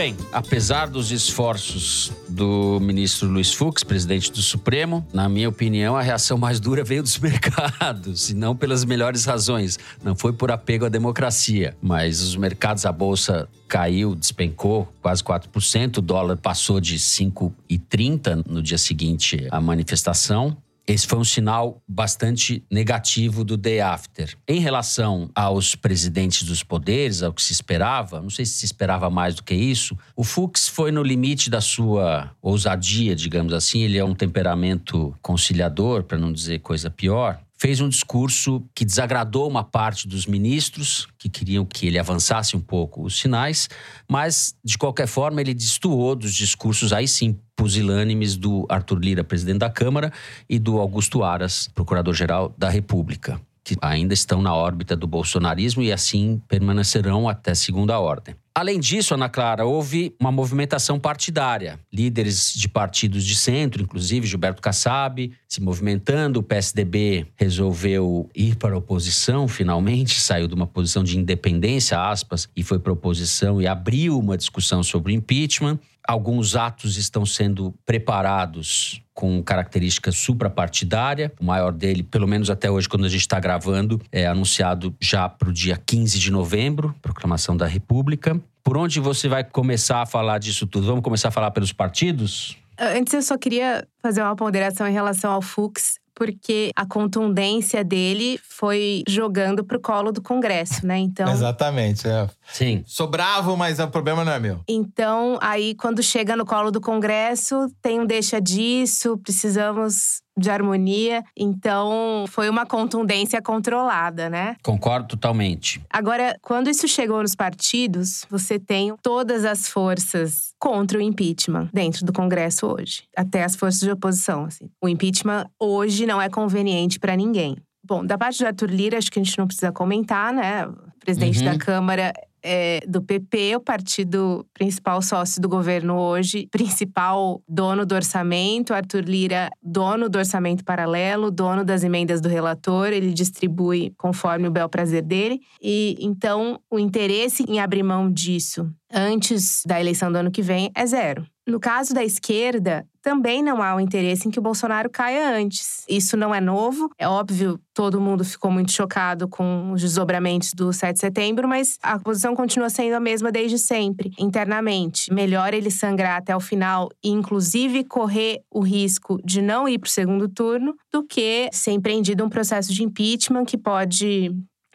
Bem, apesar dos esforços do ministro Luiz Fux, presidente do Supremo, na minha opinião, a reação mais dura veio dos [LAUGHS] mercados, e não pelas melhores razões. Não foi por apego à democracia, mas os mercados, a bolsa caiu, despencou quase 4%, o dólar passou de 5,30 no dia seguinte à manifestação. Esse foi um sinal bastante negativo do day after. Em relação aos presidentes dos poderes, ao que se esperava, não sei se se esperava mais do que isso, o Fux foi no limite da sua ousadia, digamos assim. Ele é um temperamento conciliador, para não dizer coisa pior. Fez um discurso que desagradou uma parte dos ministros, que queriam que ele avançasse um pouco os sinais, mas, de qualquer forma, ele destoou dos discursos, aí sim, pusilânimes do Arthur Lira, presidente da Câmara, e do Augusto Aras, procurador-geral da República, que ainda estão na órbita do bolsonarismo e assim permanecerão até segunda ordem. Além disso, Ana Clara, houve uma movimentação partidária. Líderes de partidos de centro, inclusive Gilberto Kassab, se movimentando. O PSDB resolveu ir para a oposição, finalmente, saiu de uma posição de independência, aspas, e foi para a oposição e abriu uma discussão sobre o impeachment. Alguns atos estão sendo preparados com característica suprapartidária. O maior dele, pelo menos até hoje, quando a gente está gravando, é anunciado já para o dia 15 de novembro, proclamação da República. Por onde você vai começar a falar disso tudo? Vamos começar a falar pelos partidos? Antes, eu só queria fazer uma ponderação em relação ao Fux porque a contundência dele foi jogando pro colo do Congresso, né? Então. Exatamente, é. Sim. Sou bravo, mas o problema não é meu. Então, aí quando chega no colo do Congresso, tem um deixa disso, precisamos de harmonia. Então, foi uma contundência controlada, né? Concordo totalmente. Agora, quando isso chegou nos partidos, você tem todas as forças contra o impeachment dentro do Congresso hoje, até as forças de oposição. Assim. O impeachment hoje não é conveniente para ninguém. Bom, da parte do Arthur Lira, acho que a gente não precisa comentar, né? O presidente Uhum. da Câmara é do PP, o partido principal sócio do governo hoje, principal dono do orçamento. Arthur Lira, dono do orçamento paralelo, dono das emendas do relator. Ele distribui conforme o bel prazer dele. E então o interesse em abrir mão disso antes da eleição do ano que vem é zero. No caso da esquerda, também não há o interesse em que o Bolsonaro caia antes. Isso não é novo. É óbvio, todo mundo ficou muito chocado com os desdobramentos do 7 de setembro, mas a posição continua sendo a mesma desde sempre, internamente. Melhor ele sangrar até o final e, inclusive, correr o risco de não ir para o segundo turno, do que ser empreendido um processo de impeachment que pode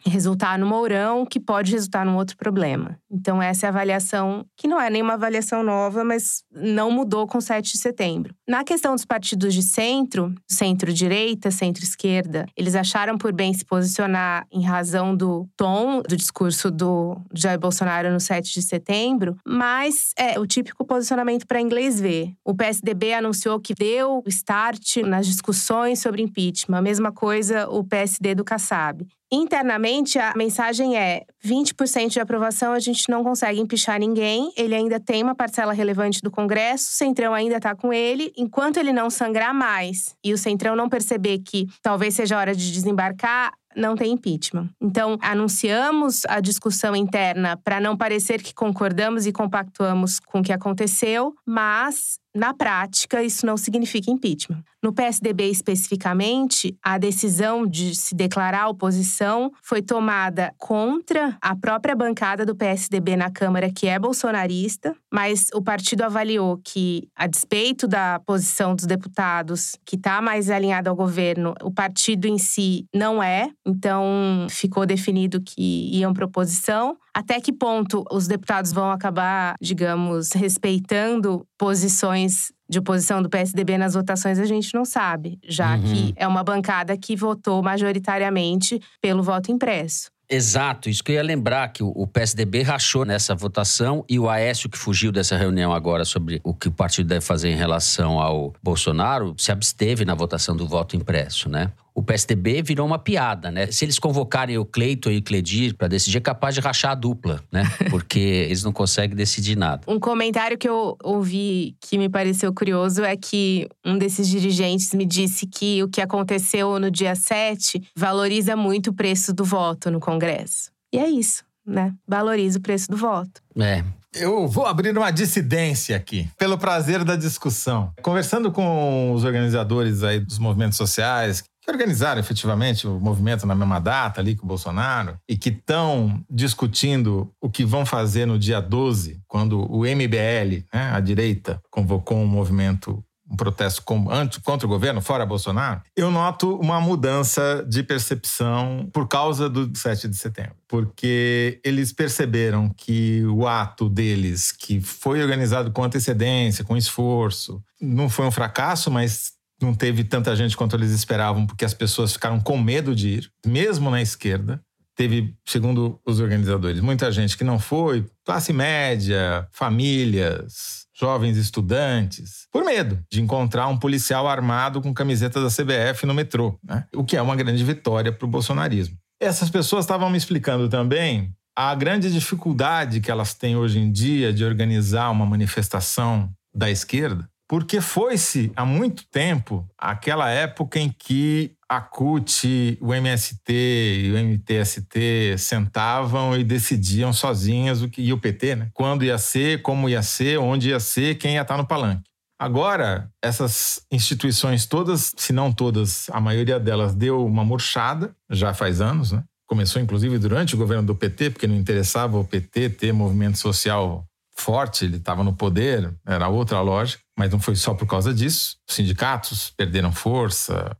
resultar no Mourão, que pode resultar num outro problema. Então, essa é a avaliação, que não é nenhuma avaliação nova, mas não mudou com 7 de setembro. Na questão dos partidos de centro, centro-direita, centro-esquerda, eles acharam por bem se posicionar em razão do tom do discurso do Jair Bolsonaro no 7 de setembro, mas é o típico posicionamento para inglês ver. O PSDB anunciou que deu start nas discussões sobre impeachment. A mesma coisa o PSD do Kassab. Internamente, a mensagem é: 20% de aprovação, a gente não consegue empichar ninguém. Ele ainda tem uma parcela relevante do Congresso, o Centrão ainda está com ele. Enquanto ele não sangrar mais e o Centrão não perceber que talvez seja hora de desembarcar, não tem impeachment. Então, anunciamos a discussão interna para não parecer que concordamos e compactuamos com o que aconteceu, mas na prática, isso não significa impeachment. No PSDB especificamente, a decisão de se declarar oposição foi tomada contra a própria bancada do PSDB na Câmara, que é bolsonarista, mas o partido avaliou que, a despeito da posição dos deputados, que está mais alinhada ao governo, o partido em si não é, então ficou definido que iam para oposição. Até que ponto os deputados vão acabar, digamos, respeitando posições de oposição do PSDB nas votações, a gente não sabe, já Uhum. que é uma bancada que votou majoritariamente pelo voto impresso. Exato, isso que eu ia lembrar, que o PSDB rachou nessa votação e o Aécio, que fugiu dessa reunião agora sobre o que o partido deve fazer em relação ao Bolsonaro, se absteve na votação do voto impresso, né? O PSDB virou uma piada, né? Se eles convocarem o Cleiton e o Cledir para decidir, é capaz de rachar a dupla, né? [LAUGHS] Porque eles não conseguem decidir nada. Um comentário que eu ouvi que me pareceu curioso é que um desses dirigentes me disse que o que aconteceu no dia 7 valoriza muito o preço do voto no Congresso. E é isso, né? Valoriza o preço do voto. É, Eu vou abrir uma dissidência aqui, pelo prazer da discussão. Conversando com os organizadores aí dos movimentos sociais, que organizaram efetivamente o movimento na mesma data ali com o Bolsonaro, e que estão discutindo o que vão fazer no dia 12, quando o MBL, né, a direita, convocou um movimento um protesto contra o governo, fora Bolsonaro, eu noto uma mudança de percepção por causa do 7 de setembro. Porque eles perceberam que o ato deles, que foi organizado com antecedência, com esforço, não foi um fracasso, mas não teve tanta gente quanto eles esperavam, porque as pessoas ficaram com medo de ir, mesmo na esquerda. teve, segundo os organizadores, muita gente que não foi, classe média, famílias, jovens estudantes, por medo de encontrar um policial armado com camiseta da CBF no metrô, né? o que é uma grande vitória para o bolsonarismo. Essas pessoas estavam me explicando também a grande dificuldade que elas têm hoje em dia de organizar uma manifestação da esquerda, porque foi-se há muito tempo aquela época em que a CUT, o MST e o MTST sentavam e decidiam sozinhas o que e o PT, né? Quando ia ser, como ia ser, onde ia ser, quem ia estar no palanque. Agora, essas instituições todas, se não todas, a maioria delas deu uma murchada, já faz anos, né? Começou inclusive durante o governo do PT, porque não interessava o PT ter movimento social forte, ele estava no poder, era outra lógica, mas não foi só por causa disso. Os sindicatos perderam força,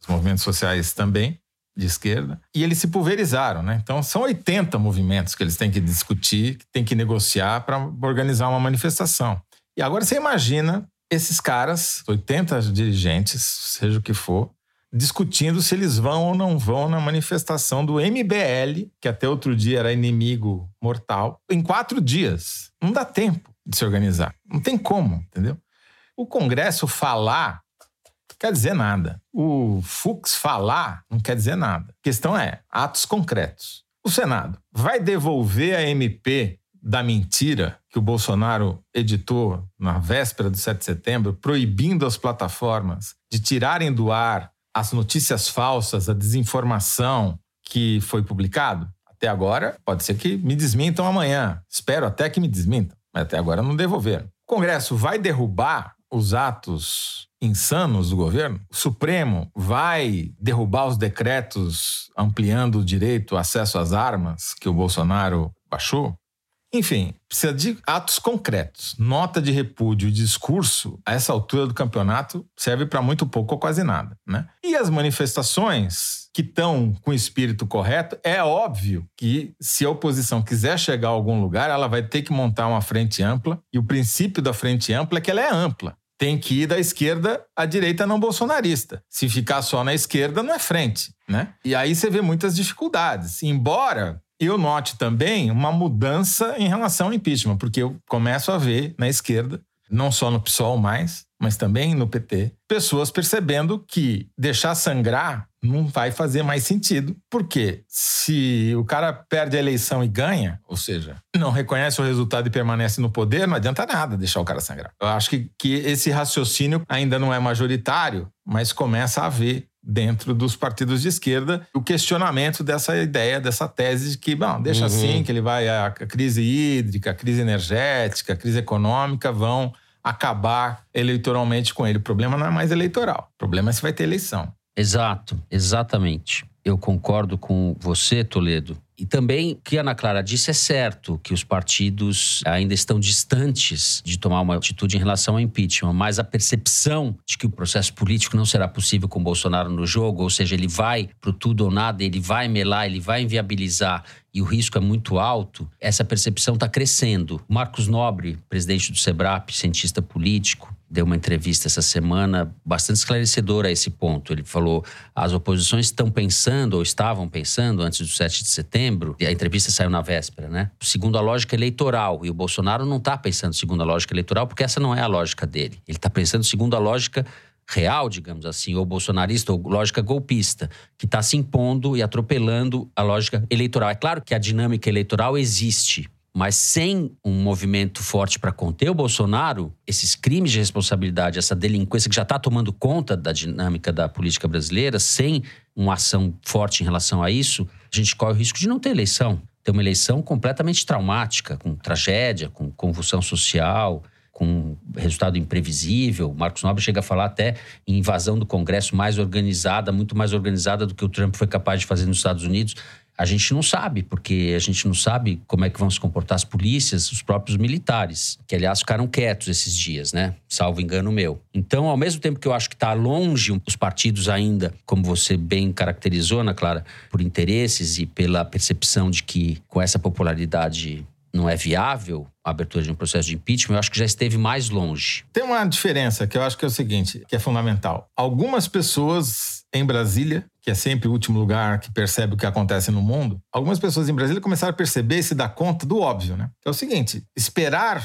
os movimentos sociais também, de esquerda, e eles se pulverizaram, né? Então são 80 movimentos que eles têm que discutir, que têm que negociar para organizar uma manifestação. E agora você imagina esses caras, 80 dirigentes, seja o que for, discutindo se eles vão ou não vão na manifestação do MBL, que até outro dia era inimigo mortal, em quatro dias. Não dá tempo de se organizar. Não tem como, entendeu? O Congresso falar quer dizer nada. O Fux falar não quer dizer nada. A questão é atos concretos. O Senado vai devolver a MP da mentira que o Bolsonaro editou na véspera do 7 de setembro, proibindo as plataformas de tirarem do ar as notícias falsas, a desinformação que foi publicado? Até agora, pode ser que me desmintam amanhã. Espero até que me desmintam, mas até agora não devolveram. O Congresso vai derrubar os atos insanos do governo? O Supremo vai derrubar os decretos ampliando o direito ao acesso às armas que o Bolsonaro baixou? Enfim, precisa de atos concretos. Nota de repúdio e discurso, a essa altura do campeonato, serve para muito pouco ou quase nada. Né? E as manifestações que estão com o espírito correto, é óbvio que se a oposição quiser chegar a algum lugar, ela vai ter que montar uma frente ampla. E o princípio da frente ampla é que ela é ampla. Tem que ir da esquerda à direita não bolsonarista. Se ficar só na esquerda, não é frente. Né? E aí você vê muitas dificuldades. Embora eu note também uma mudança em relação ao impeachment, porque eu começo a ver na esquerda, não só no PSOL mais, mas também no PT, pessoas percebendo que deixar sangrar não vai fazer mais sentido. Porque se o cara perde a eleição e ganha, ou seja, não reconhece o resultado e permanece no poder, não adianta nada deixar o cara sangrar. Eu acho que, que esse raciocínio ainda não é majoritário, mas começa a haver dentro dos partidos de esquerda o questionamento dessa ideia, dessa tese de que, bom, deixa uhum. assim, que ele vai a crise hídrica, a crise energética, a crise econômica vão acabar eleitoralmente com ele. O problema não é mais eleitoral, o problema é se vai ter eleição. Exato, exatamente. Eu concordo com você, Toledo. E também o que a Ana Clara disse é certo, que os partidos ainda estão distantes de tomar uma atitude em relação ao impeachment, mas a percepção de que o processo político não será possível com Bolsonaro no jogo, ou seja, ele vai para tudo ou nada, ele vai melar, ele vai inviabilizar e o risco é muito alto, essa percepção está crescendo. Marcos Nobre, presidente do SEBRAP, cientista político, deu uma entrevista essa semana bastante esclarecedora a esse ponto. Ele falou: as oposições estão pensando, ou estavam pensando, antes do 7 de setembro, e a entrevista saiu na véspera, né? Segundo a lógica eleitoral. E o Bolsonaro não está pensando segundo a lógica eleitoral, porque essa não é a lógica dele. Ele está pensando segundo a lógica real, digamos assim, ou bolsonarista, ou lógica golpista, que está se impondo e atropelando a lógica eleitoral. É claro que a dinâmica eleitoral existe, mas sem um movimento forte para conter o Bolsonaro, esses crimes de responsabilidade, essa delinquência que já está tomando conta da dinâmica da política brasileira, sem uma ação forte em relação a isso, a gente corre o risco de não ter eleição. Ter uma eleição completamente traumática, com tragédia, com convulsão social, com resultado imprevisível. Marcos Nobre chega a falar até em invasão do Congresso mais organizada, muito mais organizada do que o Trump foi capaz de fazer nos Estados Unidos. A gente não sabe, porque a gente não sabe como é que vão se comportar as polícias, os próprios militares, que aliás ficaram quietos esses dias, né? Salvo engano meu. Então, ao mesmo tempo que eu acho que está longe os partidos ainda, como você bem caracterizou, Ana Clara, por interesses e pela percepção de que com essa popularidade não é viável a abertura de um processo de impeachment, eu acho que já esteve mais longe. Tem uma diferença que eu acho que é o seguinte, que é fundamental. Algumas pessoas em Brasília, que é sempre o último lugar que percebe o que acontece no mundo, algumas pessoas em Brasília começaram a perceber e se dar conta do óbvio, né? É o seguinte, esperar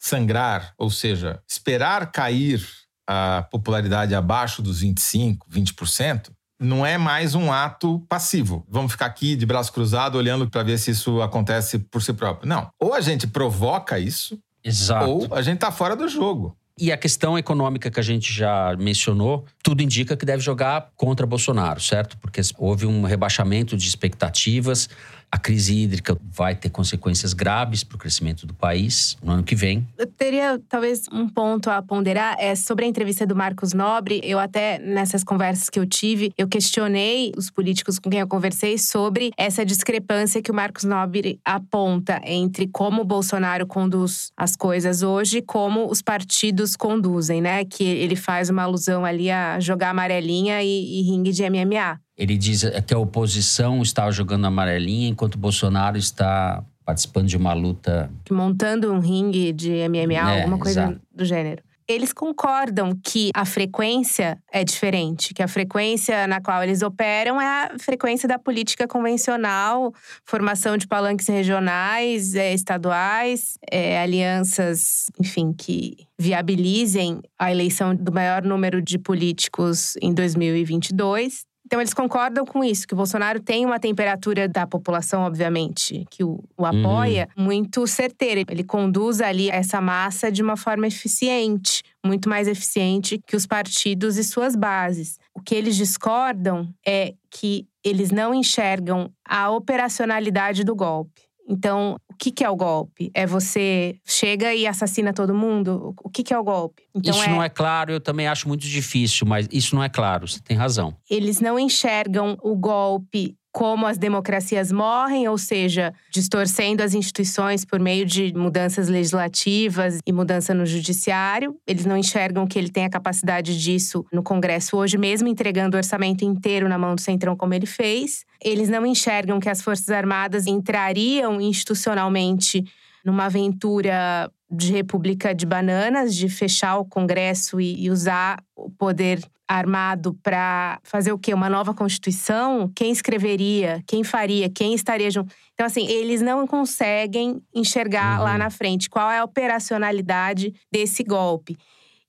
sangrar, ou seja, esperar cair a popularidade abaixo dos 25, 20%, não é mais um ato passivo. Vamos ficar aqui de braço cruzado olhando para ver se isso acontece por si próprio. Não. Ou a gente provoca isso, Exato. ou a gente está fora do jogo. E a questão econômica que a gente já mencionou, tudo indica que deve jogar contra Bolsonaro, certo? Porque houve um rebaixamento de expectativas. A crise hídrica vai ter consequências graves para o crescimento do país no ano que vem. Eu teria talvez um ponto a ponderar é sobre a entrevista do Marcos Nobre. Eu até nessas conversas que eu tive, eu questionei os políticos com quem eu conversei sobre essa discrepância que o Marcos Nobre aponta entre como o Bolsonaro conduz as coisas hoje e como os partidos conduzem, né? Que ele faz uma alusão ali a jogar amarelinha e, e ringue de MMA. Ele diz que a oposição está jogando amarelinha enquanto Bolsonaro está participando de uma luta. Montando um ringue de MMA, É, alguma coisa exato. do gênero. Eles concordam que a frequência é diferente, que a frequência na qual eles operam é a frequência da política convencional, formação de palanques regionais, é, estaduais, é, alianças, enfim, que viabilizem a eleição do maior número de políticos em 2022. Então, eles concordam com isso, que o Bolsonaro tem uma temperatura da população, obviamente, que o, o apoia, muito certeira. Ele conduz ali essa massa de uma forma eficiente, muito mais eficiente que os partidos e suas bases. O que eles discordam é que eles não enxergam a operacionalidade do golpe. Então, o que, que é o golpe? É você chega e assassina todo mundo? O que, que é o golpe? Então, isso não é claro, eu também acho muito difícil, mas isso não é claro, você tem razão. eles não enxergam o golpe como as democracias morrem, ou seja, distorcendo as instituições por meio de mudanças legislativas e mudança no judiciário. Eles não enxergam que ele tem a capacidade disso no Congresso hoje, mesmo entregando o orçamento inteiro na mão do Centrão, como ele fez. Eles não enxergam que as Forças Armadas entrariam institucionalmente numa aventura de república de bananas, de fechar o Congresso e, e usar poder armado para fazer o quê? Uma nova constituição? Quem escreveria? Quem faria? Quem estaria junto? Então, assim, eles não conseguem enxergar lá na frente qual é a operacionalidade desse golpe.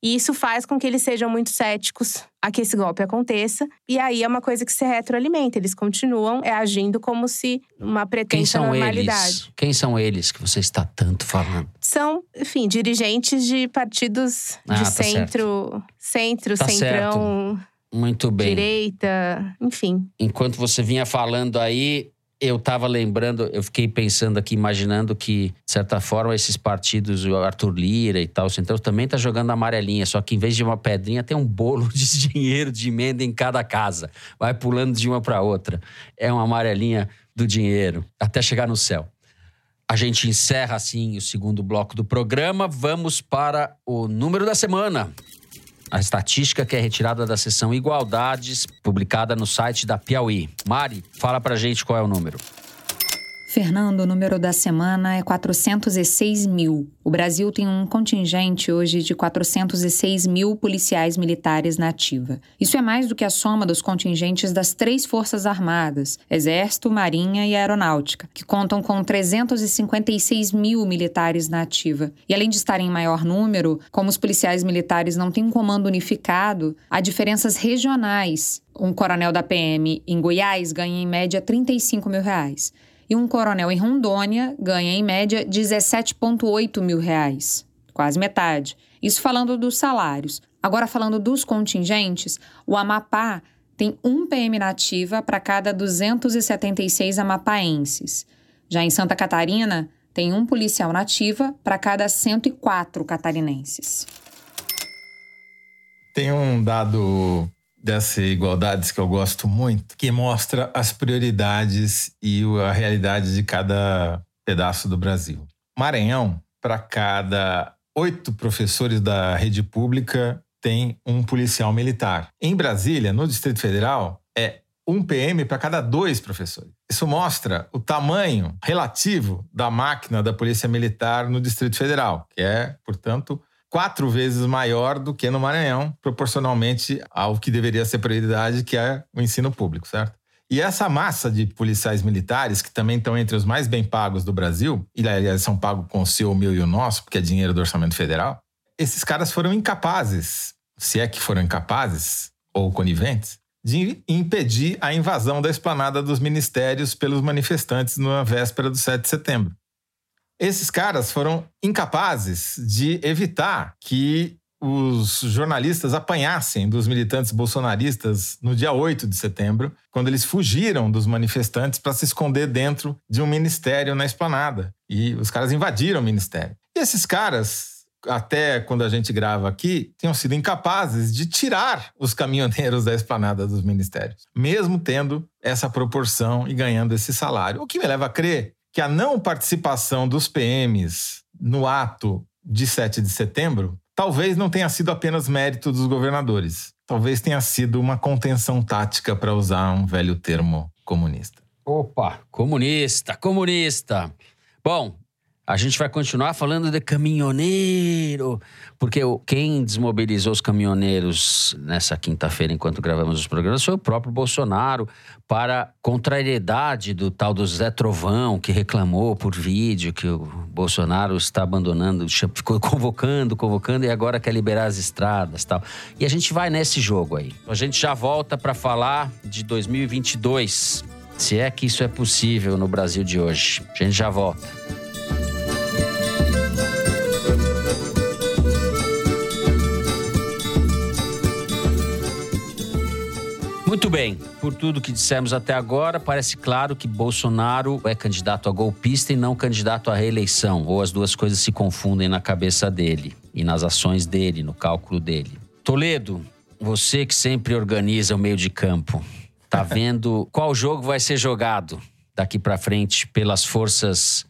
E isso faz com que eles sejam muito céticos a que esse golpe aconteça. E aí é uma coisa que se retroalimenta. Eles continuam é, agindo como se uma Quem pretensa são normalidade. eles? Quem são eles que você está tanto falando? São, enfim, dirigentes de partidos Ah, de tá centro, centro, Tá centrão, Muito bem. direita, enfim. Enquanto você vinha falando aí, eu estava lembrando, eu fiquei pensando aqui, imaginando que, de certa forma, esses partidos, o Arthur Lira e tal, o Centrão também tá jogando amarelinha, só que em vez de uma pedrinha, tem um bolo de [LAUGHS] dinheiro de emenda em cada casa. Vai pulando de uma para outra. É uma amarelinha do dinheiro, até chegar no céu. A gente encerra assim o segundo bloco do programa. Vamos para o número da semana. A estatística que é retirada da seção Igualdades, publicada no site da Piauí. Mari, fala pra gente qual é o número. Fernando, o número da semana é 406 mil. O Brasil tem um contingente hoje de 406 mil policiais militares na ativa. Isso é mais do que a soma dos contingentes das três Forças Armadas, Exército, Marinha e Aeronáutica, que contam com 356 mil militares na ativa. E além de estarem em maior número, como os policiais militares não têm um comando unificado, há diferenças regionais. Um coronel da PM em Goiás ganha em média 35 mil reais e um coronel em Rondônia ganha, em média, 17,8 mil reais. Quase metade. Isso falando dos salários. Agora, falando dos contingentes, o Amapá tem um PM nativa para cada 276 amapaenses. Já em Santa Catarina, tem um policial nativa para cada 104 catarinenses. Tem um dado dessa igualdades que eu gosto muito, que mostra as prioridades e a realidade de cada pedaço do Brasil. Maranhão, para cada oito professores da rede pública, tem um policial militar. Em Brasília, no Distrito Federal, é um PM para cada dois professores. Isso mostra o tamanho relativo da máquina da Polícia Militar no Distrito Federal, que é, portanto, quatro vezes maior do que no Maranhão, proporcionalmente ao que deveria ser prioridade, que é o ensino público, certo? E essa massa de policiais militares, que também estão entre os mais bem pagos do Brasil, e aliás são pagos com o seu, o meu e o nosso, porque é dinheiro do orçamento federal, esses caras foram incapazes, se é que foram incapazes ou coniventes, de impedir a invasão da esplanada dos ministérios pelos manifestantes na véspera do 7 de setembro. Esses caras foram incapazes de evitar que os jornalistas apanhassem dos militantes bolsonaristas no dia 8 de setembro, quando eles fugiram dos manifestantes para se esconder dentro de um ministério na esplanada. E os caras invadiram o ministério. E esses caras até quando a gente grava aqui, tenham sido incapazes de tirar os caminhoneiros da esplanada dos ministérios, mesmo tendo essa proporção e ganhando esse salário. O que me leva a crer que a não participação dos PMs no ato de 7 de setembro talvez não tenha sido apenas mérito dos governadores. Talvez tenha sido uma contenção tática, para usar um velho termo comunista. Opa, comunista, comunista. Bom, a gente vai continuar falando de caminhoneiro, porque quem desmobilizou os caminhoneiros nessa quinta-feira, enquanto gravamos os programas, foi o próprio Bolsonaro, para contrariedade do tal do Zé Trovão, que reclamou por vídeo que o Bolsonaro está abandonando, ficou convocando, convocando e agora quer liberar as estradas tal. E a gente vai nesse jogo aí. A gente já volta para falar de 2022, se é que isso é possível no Brasil de hoje. A gente já volta. Muito bem, por tudo que dissemos até agora, parece claro que Bolsonaro é candidato a golpista e não candidato à reeleição, ou as duas coisas se confundem na cabeça dele e nas ações dele, no cálculo dele. Toledo, você que sempre organiza o meio de campo, tá [LAUGHS] vendo qual jogo vai ser jogado daqui para frente pelas forças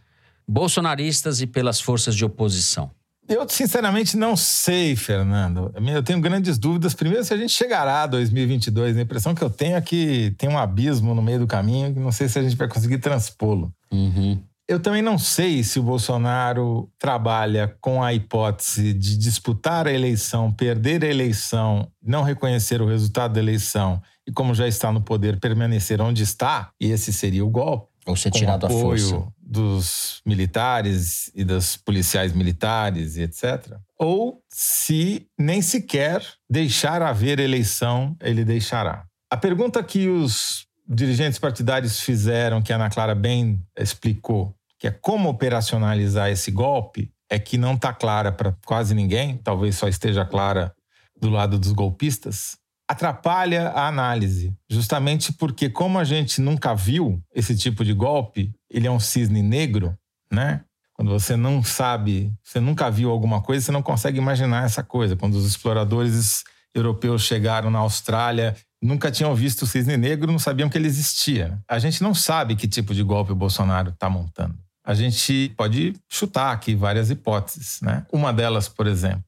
bolsonaristas e pelas forças de oposição? Eu, sinceramente, não sei, Fernando. Eu tenho grandes dúvidas. Primeiro, se a gente chegará a 2022. A impressão que eu tenho é que tem um abismo no meio do caminho que não sei se a gente vai conseguir transpô-lo. Uhum. Eu também não sei se o Bolsonaro trabalha com a hipótese de disputar a eleição, perder a eleição, não reconhecer o resultado da eleição e, como já está no poder, permanecer onde está, e esse seria o golpe. Ou ser tirado à força dos militares e dos policiais militares e etc. Ou se nem sequer deixar haver eleição, ele deixará. A pergunta que os dirigentes partidários fizeram, que a Ana Clara bem explicou, que é como operacionalizar esse golpe, é que não está clara para quase ninguém, talvez só esteja clara do lado dos golpistas, atrapalha a análise, justamente porque, como a gente nunca viu esse tipo de golpe, ele é um cisne negro, né? Quando você não sabe, você nunca viu alguma coisa, você não consegue imaginar essa coisa. Quando os exploradores europeus chegaram na Austrália, nunca tinham visto o cisne negro, não sabiam que ele existia. A gente não sabe que tipo de golpe o Bolsonaro está montando. A gente pode chutar aqui várias hipóteses, né? Uma delas, por exemplo,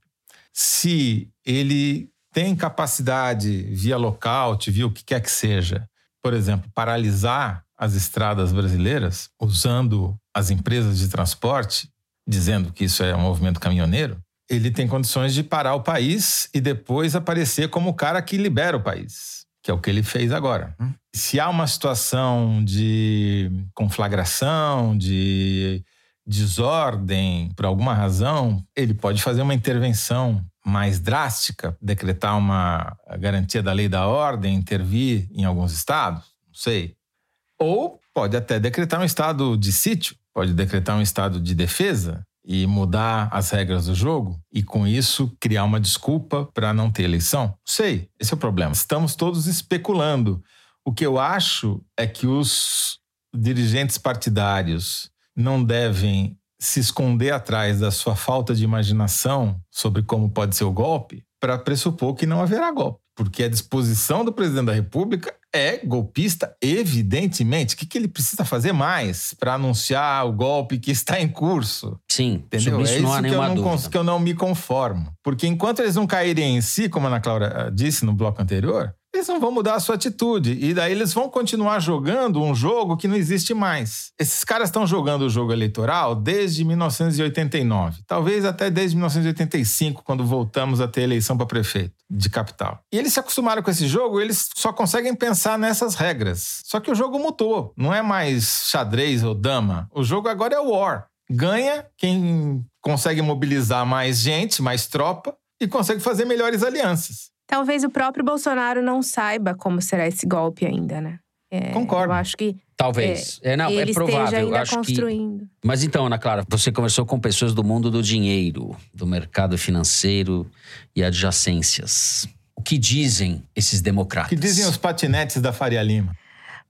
se ele tem capacidade via lockout, via o que quer que seja, por exemplo, paralisar as estradas brasileiras usando as empresas de transporte, dizendo que isso é um movimento caminhoneiro, ele tem condições de parar o país e depois aparecer como o cara que libera o país, que é o que ele fez agora. Se há uma situação de conflagração, de desordem, por alguma razão, ele pode fazer uma intervenção mais drástica, decretar uma garantia da lei da ordem, intervir em alguns estados, não sei. Ou pode até decretar um estado de sítio, pode decretar um estado de defesa e mudar as regras do jogo e com isso criar uma desculpa para não ter eleição. Sei, esse é o problema. Estamos todos especulando. O que eu acho é que os dirigentes partidários não devem se esconder atrás da sua falta de imaginação sobre como pode ser o golpe para pressupor que não haverá golpe. Porque a disposição do presidente da República é golpista, evidentemente. O que, que ele precisa fazer mais para anunciar o golpe que está em curso? Sim, entendeu? Isso é não isso há que, eu não que eu não me conformo. Porque enquanto eles não caírem em si, como a Ana Cláudia disse no bloco anterior, eles não vão mudar a sua atitude. E daí eles vão continuar jogando um jogo que não existe mais. Esses caras estão jogando o jogo eleitoral desde 1989. Talvez até desde 1985, quando voltamos a ter eleição para prefeito de capital. E eles se acostumaram com esse jogo, eles só conseguem pensar nessas regras. Só que o jogo mudou. Não é mais xadrez ou dama. O jogo agora é war. Ganha quem consegue mobilizar mais gente, mais tropa e consegue fazer melhores alianças. Talvez o próprio Bolsonaro não saiba como será esse golpe ainda, né? É, Concordo. Eu acho que Talvez. É, não, ele é provável. esteja ainda eu acho construindo. que. Mas então, Ana Clara, você conversou com pessoas do mundo do dinheiro, do mercado financeiro e adjacências. O que dizem esses O democratas? que dizem os patinetes da Faria Lima?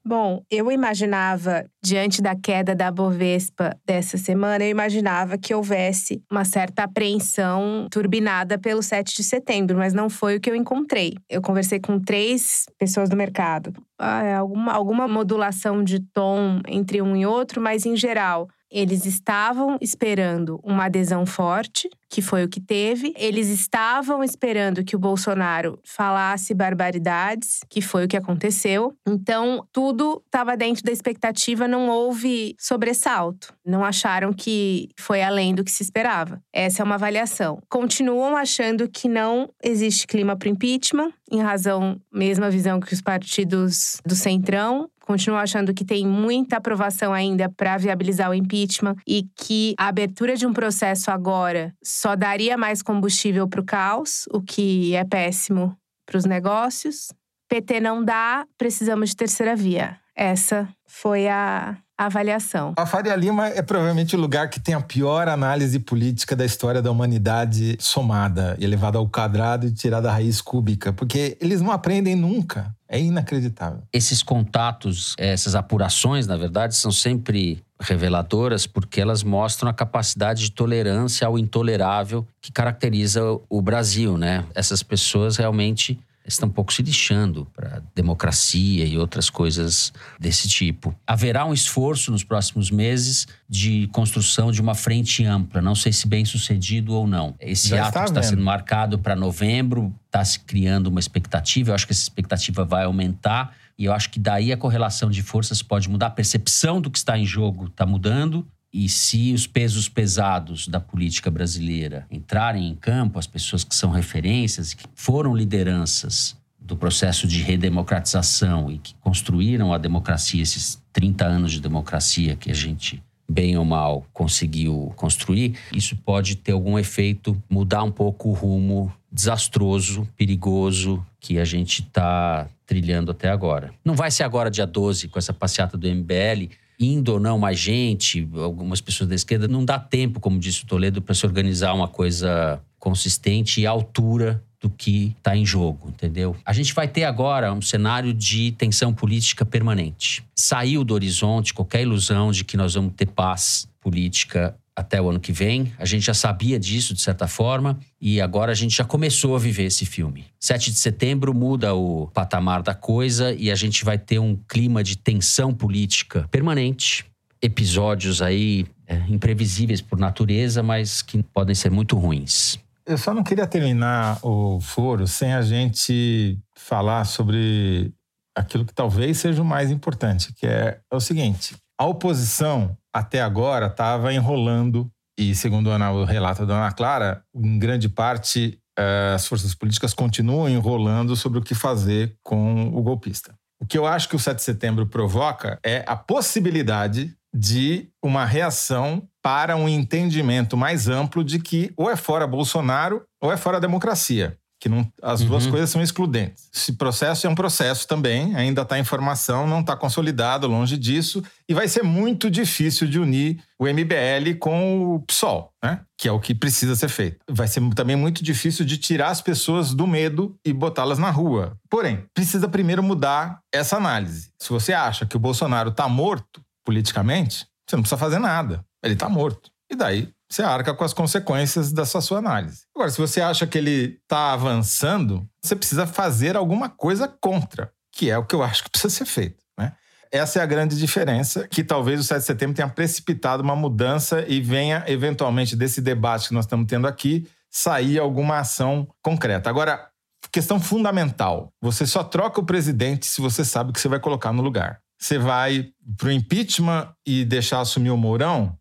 Bom, eu imaginava, diante da queda da Bovespa dessa semana, eu imaginava que houvesse uma certa apreensão turbinada pelo 7 de setembro, mas não foi o que eu encontrei. Eu conversei com três pessoas do mercado. Ah, é alguma, alguma modulação de tom entre um e outro, mas em geral. Eles estavam esperando uma adesão forte, que foi o que teve. Eles estavam esperando que o Bolsonaro falasse barbaridades, que foi o que aconteceu. Então, tudo estava dentro da expectativa, não houve sobressalto. Não acharam que foi além do que se esperava. Essa é uma avaliação. Continuam achando que não existe clima para impeachment, em razão, mesma visão que os partidos do Centrão, continuam achando que tem muita aprovação ainda para viabilizar o impeachment e que a abertura de um processo agora só daria mais combustível para o caos, o que é péssimo para os negócios. PT não dá, precisamos de terceira via. Essa foi a avaliação. A Faria Lima é provavelmente o lugar que tem a pior análise política da história da humanidade somada, elevada ao quadrado e tirada da raiz cúbica, porque eles não aprendem nunca. É inacreditável. Esses contatos, essas apurações, na verdade, são sempre reveladoras porque elas mostram a capacidade de tolerância ao intolerável que caracteriza o Brasil, né? Essas pessoas realmente estão um pouco se lixando para democracia e outras coisas desse tipo. Haverá um esforço nos próximos meses de construção de uma frente ampla, não sei se bem sucedido ou não. Esse Já ato está está sendo marcado para novembro está se criando uma expectativa. Eu acho que essa expectativa vai aumentar e eu acho que daí a correlação de forças pode mudar. A percepção do que está em jogo está mudando. E se os pesos pesados da política brasileira entrarem em campo, as pessoas que são referências, que foram lideranças do processo de redemocratização e que construíram a democracia, esses 30 anos de democracia que a gente, bem ou mal, conseguiu construir, isso pode ter algum efeito, mudar um pouco o rumo desastroso, perigoso que a gente está trilhando até agora. Não vai ser agora, dia 12, com essa passeata do MBL, indo ou não mais gente, algumas pessoas da esquerda, não dá tempo, como disse o Toledo, para se organizar uma coisa consistente e à altura do que está em jogo, entendeu? A gente vai ter agora um cenário de tensão política permanente. Saiu do horizonte qualquer ilusão de que nós vamos ter paz política até o ano que vem. A gente já sabia disso, de certa forma, e agora a gente já começou a viver esse filme. 7 de setembro muda o patamar da coisa e a gente vai ter um clima de tensão política permanente. Episódios aí é, imprevisíveis por natureza, mas que podem ser muito ruins. Eu só não queria terminar o foro sem a gente falar sobre aquilo que talvez seja o mais importante, que é, é o seguinte: a oposição até agora estava enrolando, e segundo o relato da Ana Clara, em grande parte eh, as forças políticas continuam enrolando sobre o que fazer com o golpista. O que eu acho que o 7 de setembro provoca é a possibilidade de uma reação para um entendimento mais amplo de que ou é fora Bolsonaro ou é fora democracia. Que não, as duas Uhum. coisas são excludentes. Esse processo é um processo também, ainda está em formação, não está consolidado, longe disso, e vai ser muito difícil de unir o MBL com o PSOL, né? que é o que precisa ser feito. Vai ser também muito difícil de tirar as pessoas do medo e botá-las na rua. Porém, precisa primeiro mudar essa análise. Se você acha que o Bolsonaro está morto politicamente, você não precisa fazer nada. Ele está morto. E daí você arca com as consequências dessa sua análise. Agora, se você acha que ele está avançando, você precisa fazer alguma coisa contra, que é o que eu acho que precisa ser feito. Né? Essa é a grande diferença, que talvez o 7 de setembro tenha precipitado uma mudança e venha, eventualmente, desse debate que nós estamos tendo aqui, sair alguma ação concreta. Agora, questão fundamental. Você só troca o presidente se você sabe o que você vai colocar no lugar. Você vai para o impeachment e deixar assumir o Mourão?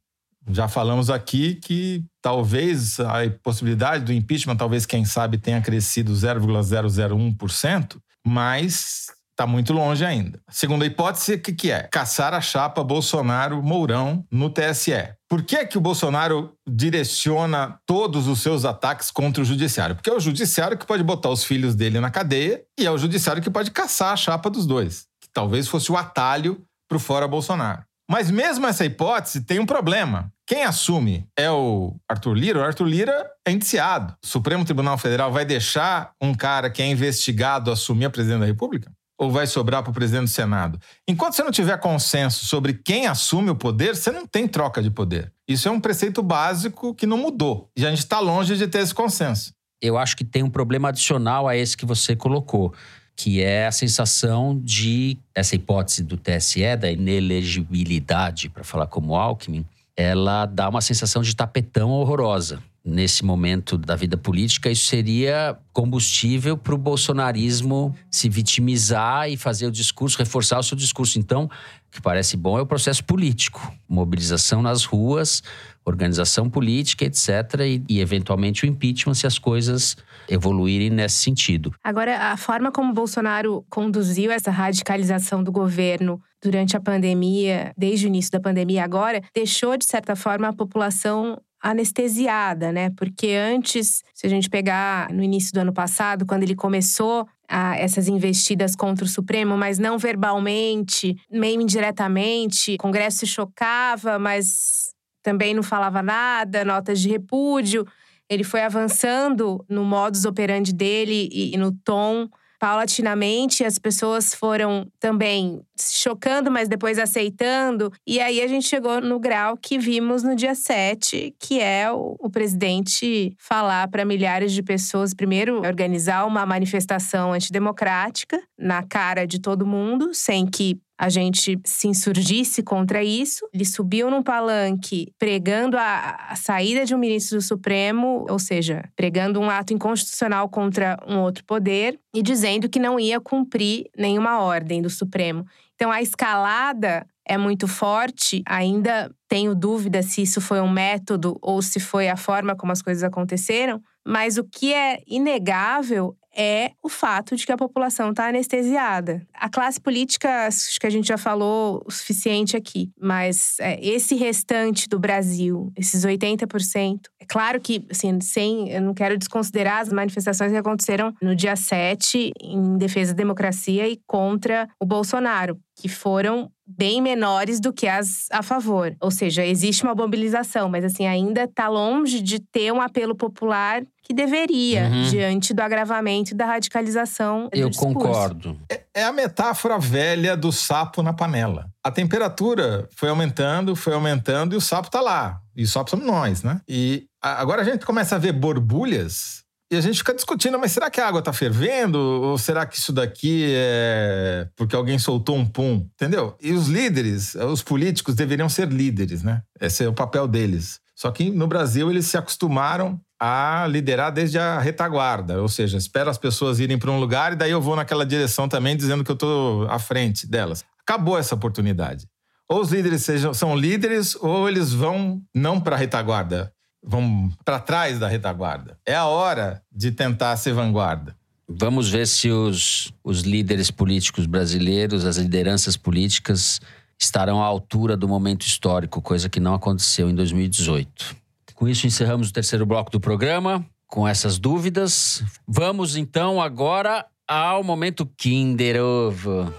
Já falamos aqui que talvez a possibilidade do impeachment, talvez quem sabe tenha crescido 0,001%, mas está muito longe ainda. Segunda hipótese, o que, que é? Caçar a chapa Bolsonaro-Mourão no TSE. Por que, que o Bolsonaro direciona todos os seus ataques contra o judiciário? Porque é o judiciário que pode botar os filhos dele na cadeia e é o judiciário que pode caçar a chapa dos dois. Que talvez fosse o atalho para o fora Bolsonaro. Mas mesmo essa hipótese tem um problema. Quem assume é o Arthur Lira. O Arthur Lira é indiciado. O Supremo Tribunal Federal vai deixar um cara que é investigado assumir a presidência da República? ou vai sobrar para o presidente do Senado? Enquanto você não tiver consenso sobre quem assume o poder, você não tem troca de poder. Isso é um preceito básico que não mudou. E a gente está longe de ter esse consenso. Eu acho que tem um problema adicional a esse que você colocou, que é a sensação de essa hipótese do TSE, da inelegibilidade, para falar como Alckmin, ela dá uma sensação de tapetão horrorosa nesse momento da vida política, isso seria combustível para o bolsonarismo se vitimizar e fazer o discurso, reforçar o seu discurso. Então, o que parece bom é o processo político, mobilização nas ruas, organização política, etc., e, e eventualmente o impeachment se as coisas evoluírem nesse sentido. Agora, a forma como Bolsonaro conduziu essa radicalização do governo durante a pandemia, desde o início da pandemia agora, deixou, de certa forma, a população anestesiada, né? Porque antes, se a gente pegar no início do ano passado, quando ele começou a, essas investidas contra o Supremo, mas não verbalmente, meio indiretamente, o Congresso se chocava, mas também não falava nada, notas de repúdio. Ele foi avançando no modus operandi dele e, e no tom paulatinamente as pessoas foram também chocando, mas depois aceitando. E aí a gente chegou no grau que vimos no dia 7, que é o, o presidente falar para milhares de pessoas, primeiro, organizar uma manifestação antidemocrática na cara de todo mundo, sem que a gente se insurgisse contra isso. Ele subiu num palanque pregando a, a, saída de um ministro do Supremo, ou seja, pregando um ato inconstitucional contra um outro poder e dizendo que não ia cumprir nenhuma ordem do Supremo. Então a escalada é muito forte, ainda tenho dúvida se isso foi um método ou se foi a forma como as coisas aconteceram, mas o que é inegável é o fato de que a população está anestesiada. A classe política, acho que a gente já falou o suficiente aqui, mas é, esse restante do Brasil, esses 80%, é claro que, assim, sem, eu não quero desconsiderar as manifestações que aconteceram no dia 7 em defesa da democracia e contra o Bolsonaro, que foram bem menores do que as a favor. Ou seja, existe uma mobilização, mas assim ainda está longe de ter um apelo popular que deveria, uhum. diante do agravamento da radicalização. Eu do concordo. É, é a metáfora velha do sapo na panela. A temperatura foi aumentando, foi aumentando e o sapo está lá. E o sapo somos nós, né? E agora a gente começa a ver borbulhas e a gente fica discutindo, mas será que a água está fervendo? Ou será que isso daqui é porque alguém soltou um pum? Entendeu? E os líderes, os políticos deveriam ser líderes, né? Esse é o papel deles. Só que no Brasil eles se acostumaram a liderar desde a retaguarda, ou seja, espero as pessoas irem para um lugar e daí eu vou naquela direção também dizendo que eu estou à frente delas. Acabou essa oportunidade. Ou os líderes sejam, são líderes ou eles vão não para a retaguarda, vão para trás da retaguarda. É a hora de tentar ser vanguarda. Vamos ver se os, os líderes políticos brasileiros, as lideranças políticas, estarão à altura do momento histórico, coisa que não aconteceu em 2018. Com isso, encerramos o terceiro bloco do programa, com essas dúvidas. Vamos então agora ao momento Kinder Ovo.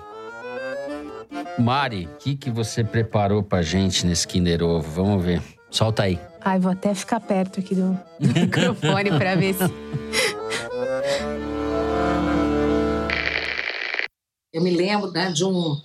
Mari, o que, que você preparou pra gente nesse Kinder Ovo? Vamos ver. Solta aí. Ai, vou até ficar perto aqui do [LAUGHS] microfone para ver se. Eu me lembro né, de, um,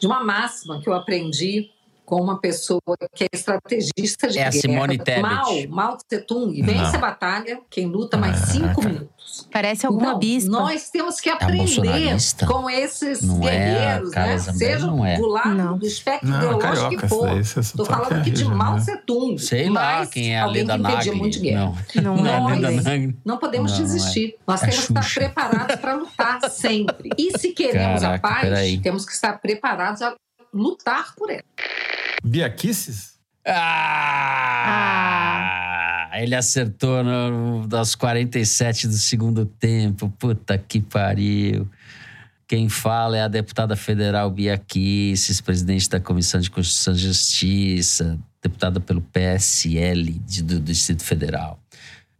de uma máxima que eu aprendi com uma pessoa que é estrategista de É a guerra. Simone Tebet. Mao, Mao Tse Tung, vence a batalha, quem luta mais Ah, cinco cara. minutos. Parece alguma Então, bispa. nós temos que É aprender bolsonarista? com esses Não é a guerreiros, Carla né? Não é. do lado Não. do espectro Não, ideológico carioca, que for. Estou sotaque falando é aqui de Mao né? Tse Tung. Sei lá mas quem é a alguém Leda que Nagli. muito de guerra. Não, [LAUGHS] Não não é é Nós não podemos Não, desistir. Nós É temos que estar preparados para lutar [LAUGHS] sempre. E se queremos Caraca, a paz, peraí. temos que estar preparados a lutar por ela. Bia Kisses? Ah! Ele acertou no, das 47 do segundo tempo. Puta que pariu. Quem fala é a deputada federal Bia Kisses, presidente da Comissão de Constituição e Justiça, deputada pelo PSL de- do Distrito Federal.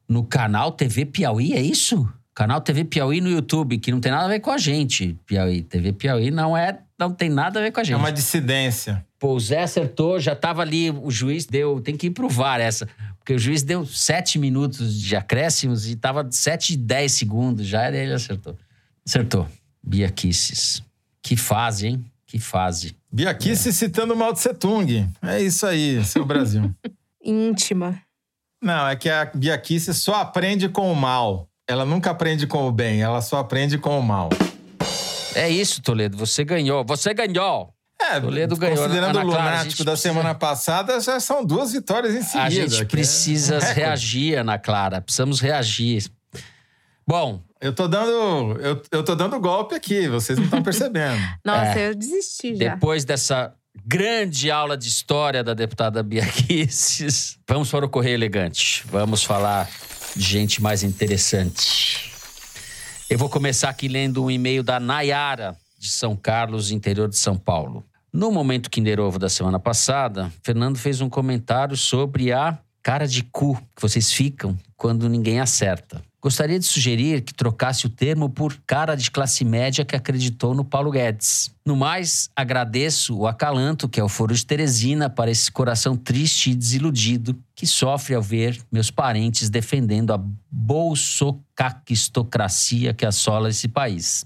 No canal TV Piauí, é isso? Canal TV Piauí no YouTube, que não tem nada a ver com a gente, Piauí. TV Piauí não é, não tem nada a ver com a gente. É uma dissidência. Pô, o Zé acertou, já tava ali, o juiz deu, tem que ir pro VAR essa, porque o juiz deu sete minutos de acréscimos e tava sete e dez segundos, já era ele acertou. Acertou. Bia Kisses. Que fase, hein? Que fase. Bia Kisses citando Mao Tse Tung. É isso aí, seu Brasil. [LAUGHS] Íntima. Não, é que a Bia Kisses só aprende com o mal. Ela nunca aprende com o bem, ela só aprende com o mal. É isso, Toledo, você ganhou, você ganhou. É, Toledo ganhou, considerando o lunático da precisa- semana passada, já são duas vitórias em seguida. A gente é precisa recorde. reagir, Ana Clara, precisamos reagir. Bom, Eu tô dando, eu, eu tô dando golpe aqui, vocês não estão [LAUGHS] percebendo. Nossa, É. eu desisti já. Depois dessa grande aula de história da deputada Bia [LAUGHS] Kisses, vamos para o Correio Elegante. Vamos falar de gente mais interessante. Eu vou começar aqui lendo um e-mail da Nayara, de São Carlos, interior de São Paulo. No Momento Kinder Ovo da semana passada, Fernando fez um comentário sobre a cara de cu que vocês ficam quando ninguém acerta. Gostaria de sugerir que trocasse o termo por cara de classe média que acreditou no Paulo Guedes. No mais, agradeço o acalanto que é o Foro de Teresina para esse coração triste e desiludido que sofre ao ver meus parentes defendendo a bolsocaquistocracia que assola esse país.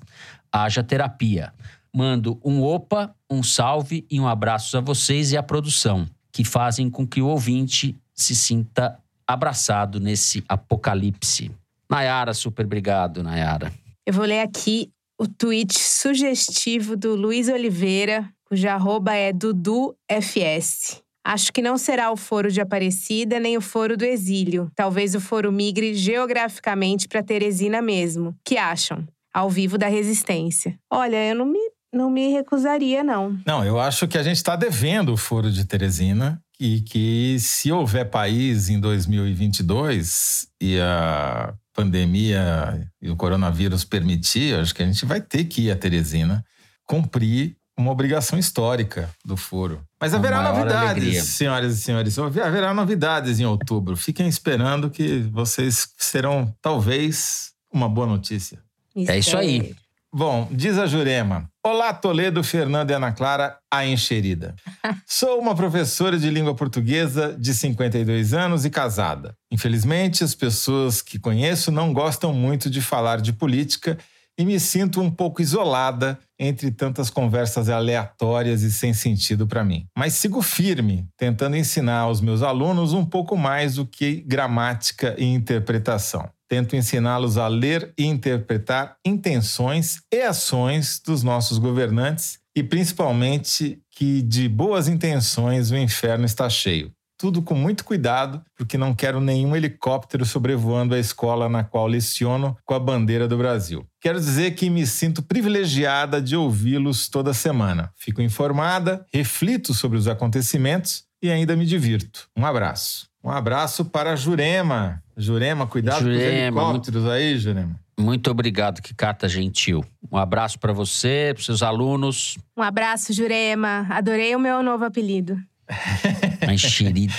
Haja terapia. Mando um opa, um salve e um abraço a vocês e à produção, que fazem com que o ouvinte se sinta abraçado nesse apocalipse. Nayara, super obrigado, Nayara. Eu vou ler aqui o tweet sugestivo do Luiz Oliveira, cujo arroba é DuduFS. Acho que não será o foro de Aparecida nem o foro do exílio. Talvez o foro migre geograficamente para Teresina mesmo. Que acham? Ao vivo da resistência. Olha, eu não me, não me recusaria, não. Não, eu acho que a gente está devendo o foro de Teresina e que se houver país em 2022 e a pandemia e o coronavírus permitir, acho que a gente vai ter que ir a Teresina cumprir uma obrigação histórica do foro. Mas haverá novidades, alegria. senhoras e senhores. Haverá novidades em outubro. Fiquem esperando que vocês serão, talvez, uma boa notícia. É isso aí. Bom, diz a Jurema. Olá, Toledo, Fernando e Ana Clara, a encherida. [LAUGHS] Sou uma professora de língua portuguesa de 52 anos e casada. Infelizmente, as pessoas que conheço não gostam muito de falar de política e me sinto um pouco isolada entre tantas conversas aleatórias e sem sentido para mim. Mas sigo firme, tentando ensinar aos meus alunos um pouco mais do que gramática e interpretação. Tento ensiná-los a ler e interpretar intenções e ações dos nossos governantes e principalmente que de boas intenções o inferno está cheio. Tudo com muito cuidado, porque não quero nenhum helicóptero sobrevoando a escola na qual leciono com a bandeira do Brasil. Quero dizer que me sinto privilegiada de ouvi-los toda semana. Fico informada, reflito sobre os acontecimentos e ainda me divirto. Um abraço. Um abraço para Jurema. Jurema, cuidado Jurema, com os helicópteros aí, Jurema. Muito obrigado, que carta gentil. Um abraço para você, para seus alunos. Um abraço, Jurema. Adorei o meu novo apelido. [LAUGHS] A enxerida.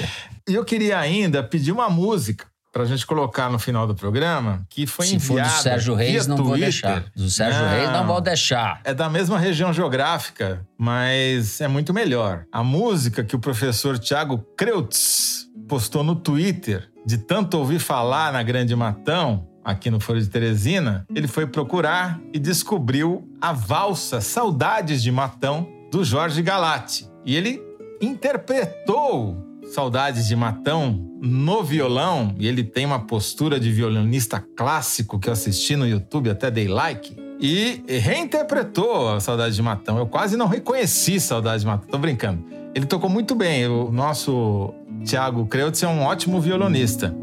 E eu queria ainda pedir uma música para a gente colocar no final do programa, que foi Se for enviada do Sérgio Reis, não vou Twitter. deixar. Do Sérgio Reis, não vou deixar. É da mesma região geográfica, mas é muito melhor. A música que o professor Tiago Kreutz postou no Twitter, de tanto ouvir falar na Grande Matão, aqui no Foro de Teresina, ele foi procurar e descobriu a valsa Saudades de Matão, do Jorge Galati. E ele interpretou Saudades de Matão no violão, e ele tem uma postura de violonista clássico que eu assisti no YouTube, até dei like, e reinterpretou a Saudades de Matão. Eu quase não reconheci Saudades de Matão, tô brincando. Ele tocou muito bem. O nosso Thiago Creutz é um ótimo violonista.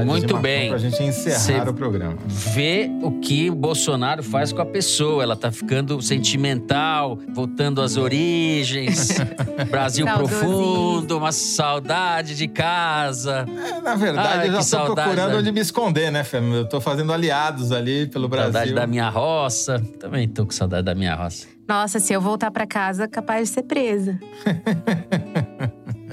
Muito bem. pra gente encerrar Cê o programa. Vê o que o Bolsonaro faz com a pessoa. Ela tá ficando sentimental, voltando às origens. [LAUGHS] Brasil profundo, uma saudade de casa. É, na verdade, Ai, eu já saudade procurando da- onde me esconder, né, Fê? Eu tô fazendo aliados ali pelo Brasil. Saudade da minha roça. Também tô com saudade da minha roça. Nossa, se eu voltar pra casa, capaz de ser presa. [LAUGHS]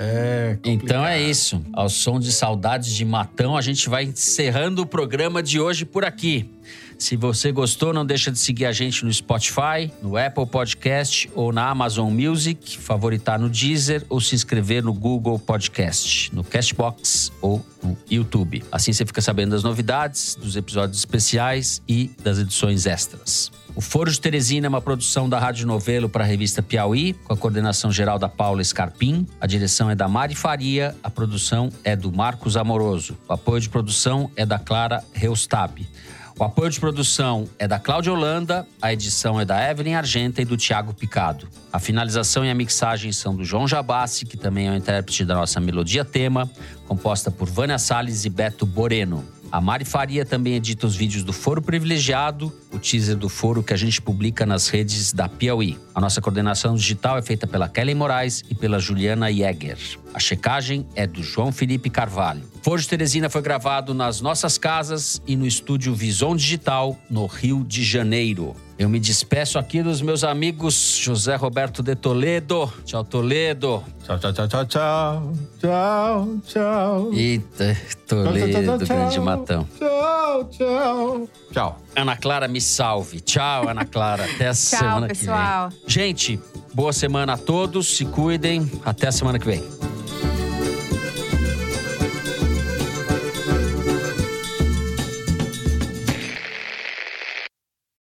É, Então é isso. Ao som de saudades de Matão, a gente vai encerrando o programa de hoje por aqui. Se você gostou, não deixa de seguir a gente no Spotify, no Apple Podcast ou na Amazon Music, favoritar no Deezer ou se inscrever no Google Podcast, no Castbox ou no YouTube. Assim você fica sabendo das novidades, dos episódios especiais e das edições extras. O Foro de Teresina é uma produção da Rádio Novelo para a revista Piauí, com a coordenação geral da Paula Scarpim. A direção é da Mari Faria, a produção é do Marcos Amoroso. O apoio de produção é da Clara Reustab. O apoio de produção é da Cláudia Holanda, a edição é da Evelyn Argenta e do Tiago Picado. A finalização e a mixagem são do João Jabassi, que também é o intérprete da nossa melodia tema, composta por Vânia Salles e Beto Boreno. A Mari Faria também edita os vídeos do Foro Privilegiado, o teaser do Foro que a gente publica nas redes da Piauí. A nossa coordenação digital é feita pela Kelly Moraes e pela Juliana Jäger. A checagem é do João Felipe Carvalho. Foro de Teresina foi gravado nas nossas casas e no estúdio Vison Digital, no Rio de Janeiro. Eu me despeço aqui dos meus amigos José Roberto de Toledo. Tchau, Toledo. Tchau, tchau, tchau, tchau, tchau. Tchau, tchau. Eita, Toledo, grande matão. Tchau, tchau. Tchau. Ana Clara, me salve. Tchau, Ana Clara. Até a [LAUGHS] Tchau, semana pessoal. que vem. Gente, boa semana a todos. Se cuidem. Até a semana que vem.